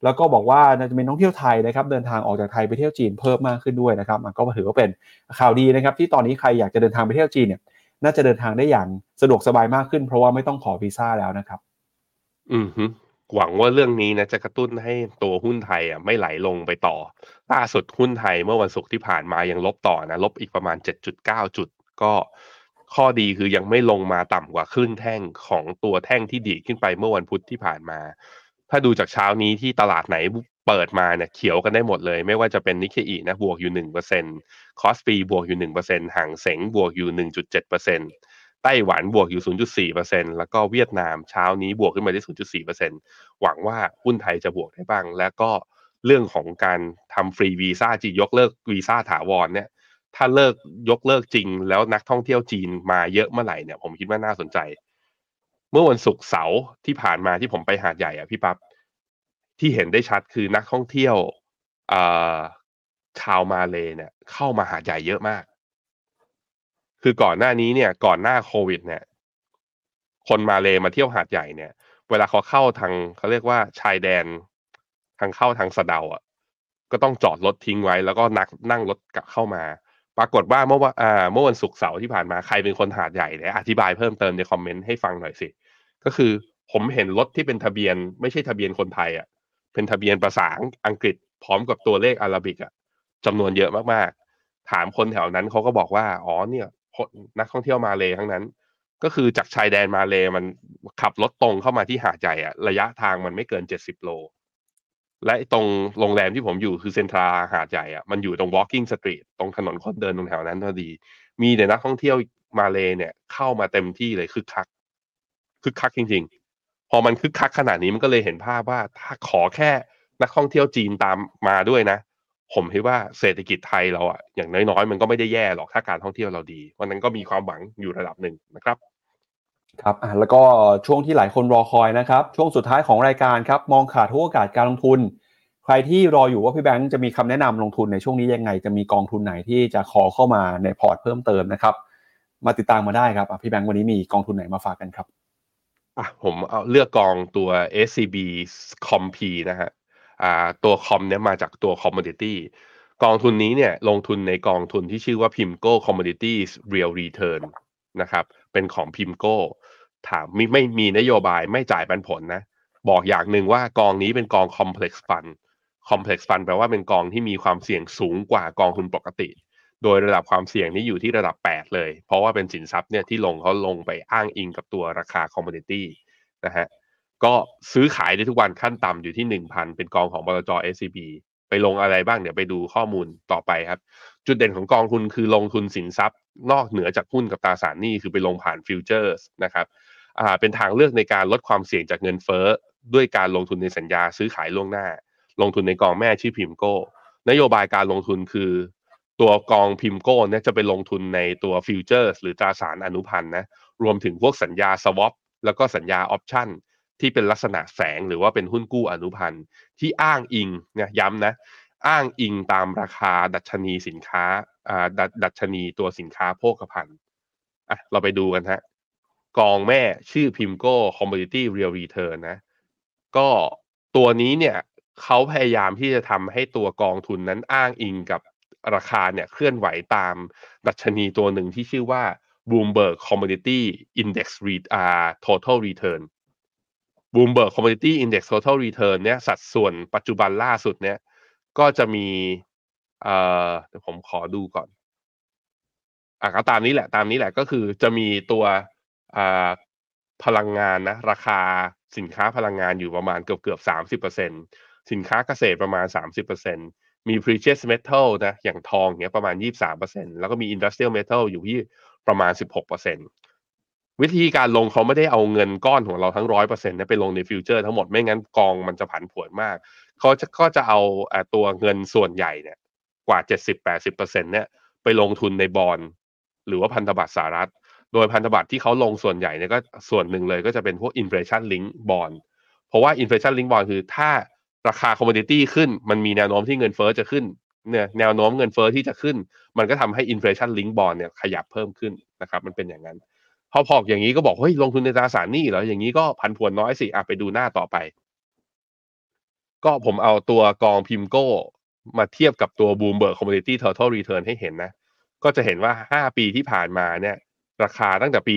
แล้วก็บอกว่าจะมีนักท่องเที่ยวไทยนะครับเดินทางออกจากไทยไปเที่ยวจีนเพิ่มมากขึ้นด้วยนะครับมันก็ถือว่าเป็นข่าวดีนะครับที่ตอนนี้ใครอยากจะเดินทางไปเที่ยวจีนเนี่ยน่าจะเดินทางได้อย่างสะดวกสบายมากขึ้น เพราะว่าไม่ต้องขอวีซ่าแล้วนะครับ อืม หวังว่าเรื่องนี้นะจะกระตุ้นให้ตัวหุ้นไทยอะไม่ไหลลงไปต่อ ล่าสุดหุ้นไทยเมื่อวันศุกร์ที่ผ่านมายังลบต่อนะ ลบอีกประมาณ 7.9 จุด ก็ข้อดีคือยังไม่ลงมาต่ำกว่าครึ่งแท่งของตัวแท่งที่ดีขึ้นไปเมื่อวันพุธที่ผ่านมา ถ้าดูจากเช้านี้ที่ตลาดไหนเปิดมาเนี่ยเขียวกันได้หมดเลย ไม่ว่าจะเป็นนิกเกอีนะบวกอยู่1% KOSPI บวกอยู่1%ฮั่งเส็งบวกอยู่ 1.7% ไต้หวันบวกอยู่ 0.4%แล้วก็เวียดนามเช้านี้บวกขึ้นมาได้ 0.4%หวังว่าหุ้นไทยจะบวกได้บ้าง แล้วก็เรื่องของการทำ free visa จียกเลิกวีซ่าถาวรเนี่ย ถ้าเลิกยกเลิกจริง แล้วนักท่องเที่ยวจีนมาเยอะเมื่อไหร่เนี่ยผมคิดว่าน่าสนใจ เมื่อวันศุกร์เสาร์ที่ผ่านมาที่ผมไปหาดใหญ่อะพี่ปับ๊บที่เห็นได้ชัดคือนักท่องเที่ยวชาวมาเลเนี่ยเข้ามาหาดใหญ่เยอะมาก คือก่อนหน้านี้เนี่ยก่อนหน้าโควิด เนี่ย คนมาเลมาเที่ยวหาดใหญ่เนี่ย เวลาเขาเข้าทางเขาเรียกว่าชายแดน ทางเข้าทางสะเดาอะ ก็ต้องจอดรถทิ้งไว้ แล้วก็นักนั่งรถกลับเข้ามา ปรากฏว่าเมื่อว่าอ่าเมื่อวันศุกร์เสาร์ที่ผ่านมาใครเป็นคนหาดใหญ่เนี่ยอธิบายเพิ่มเติมในคอมเมนต์ให้ฟังหน่อยสิ ก็คือผมเห็นรถที่เป็นทะเบียน ไม่ใช่ทะเบียนคนไทยอะ เป็นทะเบียนภาษาอังกฤษพร้อมกับตัวเลขอาราบิกอะจำนวนเยอะมากๆ ถามคนแถวนั้นเขาก็บอกว่า อ๋อเนี่ย นักท่องเที่ยวมาเลยทั้งนั้น ก็คือจากชายแดนมาเลยมันขับรถตรงเข้ามาที่หาดใหญ่อะระยะทางมันไม่เกินเจ็ดสิบโล และตรงโรงแรมที่ผมอยู่คือเซ็นทราหาดใหญ่อะมันอยู่ตรง walking street ตรงถนนคนเดินตรงแถวนั้นพอดี มีแต่นักท่องเที่ยวมาเลยเนี่ย เข้ามาเต็มที่เลยคึกคักคึกคักจริง ๆ พอมันคึกคักขนาดนี้มันก็เลยเห็นภาพว่าถ้าขอแค่นักท่องเที่ยวจีนตามมาด้วยนะ ผมคิดว่าเศรษฐกิจไทยเราอะอย่างน้อยๆ มันก็ไม่ได้แย่หรอกถ้าการท่องเที่ยวเราดีวันนั้นก็มีความหวังอยู่ระดับหนึ่งนะครับครับอะแล้วก็ช่วงที่หลายคนรอคอยนะครับ ช่วงสุดท้ายของรายการครับ มองขาดทุกโอกาสการลงทุน ใครที่รออยู่ว่าพี่แบงค์จะมีคำแนะนำลงทุนในช่วงนี้ยังไง จะมีกองทุนไหนที่จะขอเข้ามาในพอร์ตเพิ่มเติมนะครับ มาติดตามมาได้ครับพี่แบงค์วันนี้มีกองทุนไหนมาฝากกันครับอะผมเอาเลือกกองตัว SCB Comp นะฮะอ่า ตัวคอมเนี่ยมาจากตัว Commodity กองทุนนี้เนี่ยลงทุนในกองทุนที่ชื่อว่า PIMCO Commodities Real Return นะครับเป็นของ PIMCO ถามไม่ไม่มีนโยบายไม่จ่ายปันผลนะ บอกอย่างหนึ่งว่ากองนี้เป็นกอง Complex Fund Complex Fund แปลว่าเป็นกองที่มีความเสี่ยงสูงกว่ากองทุนปกติ โดยระดับความเสี่ยงนี้อยู่ที่ระดับ 8 เลย เพราะว่าเป็นสินทรัพย์เนี่ยที่ลงเขาลงไปอ้างอิงกับตัวราคา commodity นะฮะ ก็ซื้อขายได้ทุกวันขั้นต่ำอยู่ที่1,000เป็นกองของบลจ SCB ไปลงอะไรบ้างเดี๋ยวไปดูข้อมูลต่อไปครับ จุดเด่นของกองทุนคือลงทุนสินทรัพย์ นอกเหนือจากหุ้นกับตราสารหนี้คือไปลงผ่าน futures นะครับอ่าเป็นทางเลือกในการลดความเสี่ยงจากเงินเฟ้อด้วยการลงทุนในสัญญาซื้อขายล่วงหน้า ลงทุนในกองแม่ชื่อ PIMCO นโยบายการลงทุนคือ ตัวกอง PIMCO เนี่ยจะไปลงทุนในตัว futures หรือตราสารอนุพันธ์นะรวมถึงพวกสัญญา swap แล้วก็สัญญา option ที่เป็นลักษณะแฝงหรือว่าเป็นหุ้นกู้อนุพันธ์ที่อ้างอิงเนี่ยย้ำนะอ้างอิงตามราคาดัชนีสินค้าอ่าดัชนีตัวสินค้าโภคภัณฑ์อะเราไปดูกันฮะกองแม่ชื่อพิมโก้ Commodity Real Return นะ ก็ตัวนี้เนี่ยเขาพยายามที่จะทำให้ตัวกองทุนนั้นอ้างอิงกับราคาเนี่ยเคลื่อนไหวตามดัชนีตัวหนึ่งที่ชื่อว่า Bloomberg Commodity Index Re- อ่า Total Return Bloomberg Commodity Index Total Return เนี่ยสัดส่วนปัจจุบันล่าสุดเนี่ย ก็จะมีเอ่อเดี๋ยวผมขอดูก่อนอะก็ตามนี้แหละตามนี้แหละก็คือจะมีตัวอ่าพลังงานนะราคาสินค้าพลังงานอยู่ประมาณเกือบเกือบสามสิบเปอร์เซ็นสินค้าเกษตรประมาณสามสิบเปอร์เซ็นมี precious metal นะอย่างทองเนี้ยประมาณยี่สามเปอร์เซ็นแล้วก็มี industrial metal อยู่ที่ประมาณสิบหกเปอร์เซ็น วิธีการลงเขาไม่ได้เอาเงินก้อนของเราทั้งร้อยเปอร์เซ็นต์ไปลงใน future ทั้งหมดไม่งั้นกองมันจะผันผวนมาก เขาจะก็จะเอาตัวเงินส่วนใหญ่เนี่ยกว่า70-80%เปอร์เซ็นต์เนี่ยไปลงทุนในบอลหรือว่าพันธบัตรสหรัฐ โดยพันธบัตรที่เขาลงส่วนใหญ่เนี่ยก็ส่วนหนึ่งเลยก็จะเป็นพวก inflation link bond เพราะว่า inflation link bond คือถ้าราคา commodity ขึ้น มันมีแนวโน้มที่เงินเฟ้อจะขึ้นเนี่ยแนวโน้มเงินเฟ้อที่จะขึ้น มันก็ทำให้ inflation link bond เนี่ยขยับเพิ่มขึ้นนะครับมันเป็นอย่างนั้น พอพอกอย่างนี้ก็บอกเฮ้ยลงทุนในตราสารหนี้เหรออย่างนี้ก็พันผวนน้อยสิอะไปดูหน้าต่อไป ก็ผมเอาตัวกองพิมโก้มาเทียบกับตัว Bloomberg Commodity Total Return ให้เห็นนะ ก็จะเห็นว่า 5 ปีที่ผ่านมาเนี่ย ราคาตั้งแต่ปี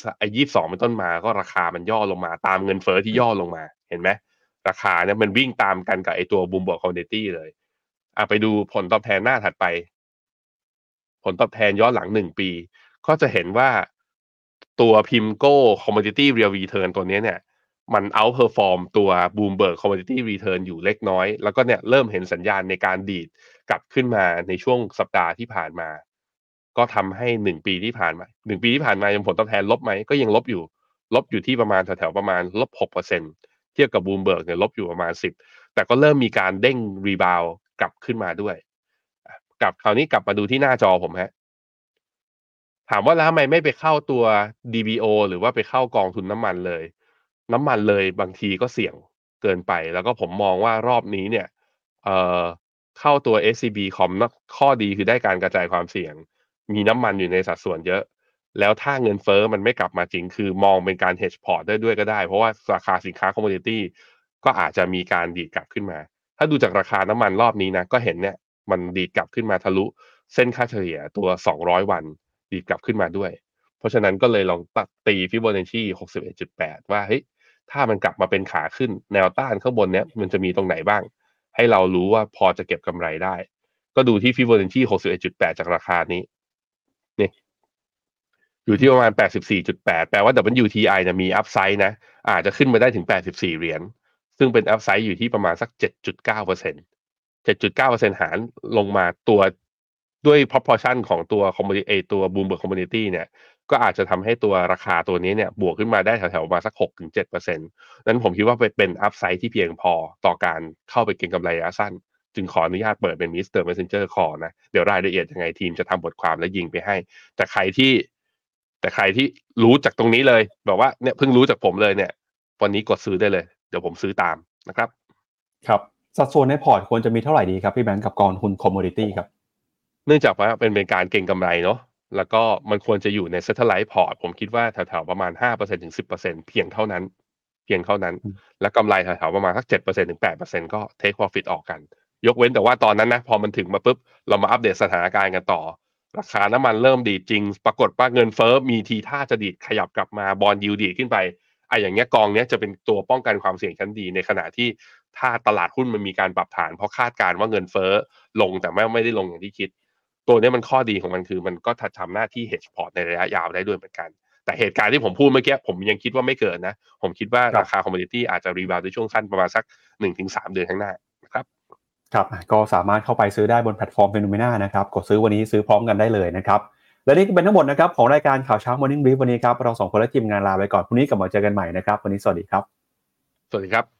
2022เป็นต้นมาก็ราคามันย่อลงมา ตามเงินเฟอ้อที่ย่อลงมาเห็นไหมราคาเนี่ยมันวิ่งตามกันกับไอตัว Bloomberg Commodity เลยอะไปดูผลตอบแทนหน้าถัดไป ผลตอบแทนย้อนหลัง1ปี ก็จะเห็นว่า ตัวพิมโก้ Commodity Real Return ตัวนี้เนี่ย มัน outperform ตัว Bloomberg Commodity Return อยู่เล็กน้อย แล้วก็เนี่ยเริ่มเห็นสัญญาณในการดีดกลับขึ้นมาในช่วงสัปดาห์ที่ผ่านมา ก็ทำให้หนึ่งปีที่ผ่านมาหนึ่งปีที่ผ่านมายังผลตอบแทนลบไหม ก็ยังลบอยู่ ลบอยู่ที่ประมาณแถวๆประมาณลบหกเปอร์เซ็นเทียบกับ Bloomberg เนี่ยลบอยู่ประมาณสิบแต่ก็เริ่มมีการเด้งรีบาวกลับขึ้นมาด้วยกลับคราวนี้กลับมาดูที่หน้าจอผมฮะ ถามว่าแล้วทำไมไม่ไปเข้าตัว DBO หรือว่าไปเข้ากองทุนน้ำมันเลย น้ำมันเลยบางทีก็เสี่ยงเกินไป แล้วก็ผมมองว่ารอบนี้เนี่ยเอ่อเข้าตัว SCB คอมนะข้อดีคือได้การกระจายความเสี่ยง มีน้ำมันอยู่ในสัดส่วนเยอะ แล้วถ้าเงินเฟอ้อมันไม่กลับมาจริง คือมองเป็นการ hedge port ได้ด้วยก็ได้ เพราะว่าราคาสินค้า commodity ก็อาจจะมีการดีดกลับขึ้นมา ถ้าดูจากราคาน้ำมันรอบนี้นะ ก็เห็นเนี่ยมันดีดกลับขึ้นมาทะลุ เส้นค่าเฉลี่ยตัว 200 วัน ดีดกลับขึ้นมาด้วย เพราะฉะนั้นก็เลยลองตัดตีฟิโบนัชชี61.8 ว่าเฮ้ยถ้ามันกลับมาเป็นขาขึ้นแนวต้านข้างบนเนี้ยมันจะมีตรงไหนบ้าง ให้เรารู้ว่าพอจะเก็บกำไรได้ ก็ดูที่ฟิโบนัชชี61.8 จากราคานี้นี่อยู่ที่ประมาณ 84.8 แปลว่า WTI เนี่ยมี upside นะ อาจจะขึ้นมาได้ถึง 84 เหรียญ ซึ่งเป็นอัพไซด์อยู่ที่ประมาณสัก 7.9% 7.9%หารลงมาตัว ด้วย proportion ของตัว commodity เอตัว Bloomberg Community เนี่ยก็อาจจะทำให้ตัวราคาตัวนี้เนี่ยบวกขึ้นมาได้แถวๆมาสัก6-7%นั้นผมคิดว่าเป็นอัพไซด์ที่เพียงพอต่อการเข้าไปเก็งกำไรระยะสั้น จึงขออนุญาตเปิดเป็น Mr. Messenger Call นะ เดี๋ยวรายละเอียดยังไงทีมจะทำบทความและยิงไปให้ แต่ใครที่ แต่ใครที่รู้จากตรงนี้เลย บอกว่าเนี่ยเพิ่งรู้จากผมเลยเนี่ย วันนี้กดซื้อได้เลย เดี๋ยวผมซื้อตามนะครับ ครับ สัดส่วนในพอร์ตควรจะมีเท่าไหร่ดีครับพี่แบงค์กับกองทุน commodity ครับ นื่องจากว่าเป็นเป็นการเก็งกำไรเนาะแล้วก็มันควรจะอยู่ใน satellite port ผมคิดว่าแถวๆประมาณ5%ถึง10%เพียงเท่านั้น เพียงเท่านั้นอืมและกำไรแถวๆประมาณสัก7%ถึง8%ก็ take profit ออกกัน ยกเว้นแต่ว่าตอนนั้นนะพอมันถึงมาปุ๊บ เรามาอัปเดตสถานการณ์กันต่อ ราคาน้ำมันเริ่มดีดจริง ปรากฏว่าเงินเฟ้อมีทีท่าจะดีดขยับกลับมาบอลยูดีดขึ้นไปไอ้อย่างเงี้ยกองเนี้ยจะเป็นตัวป้องกันความเสี่ยงชั้นดีในขณะที่ถ้าตลาดหุ้นมันมีการปรับฐานเพราะคาดการณ์ว่าเงินเฟ้อลงแต่ไม่ไม่ได้ลงอย่างที่คิด ตัวเนี้ยมันข้อดีของมันคือมันก็ทำหน้าที่ hedge port ในระยะยาวได้ด้วยเหมือนกัน แต่เหตุการณ์ที่ผมพูดเมื่อกี้ผมยังคิดว่าไม่เกินนะ ผมคิดว่าครับราคาคอมม o ดิตี้อาจจะรีบาวในช่วงสั้นประมาณสักหนึ่งถึงสามเดือนข้างหน้านะครับครับก็สามารถเข้าไปซื้อได้บนแพลตฟอร์ม Finnomena นะครับกดซื้อวันนี้ซื้อพร้อมกันได้เลยนะครับและนี่ก็เป็นทั้งหมดนะครับของรายการข่าวเช้า Morning Brief วันนี้ครับเราสองคนและทีมงานลาไปก่อนพรุ่งนี้กลับมาเจอกันใหม่นะครับวันนี้สวัสดีครับ สวัสดีครับ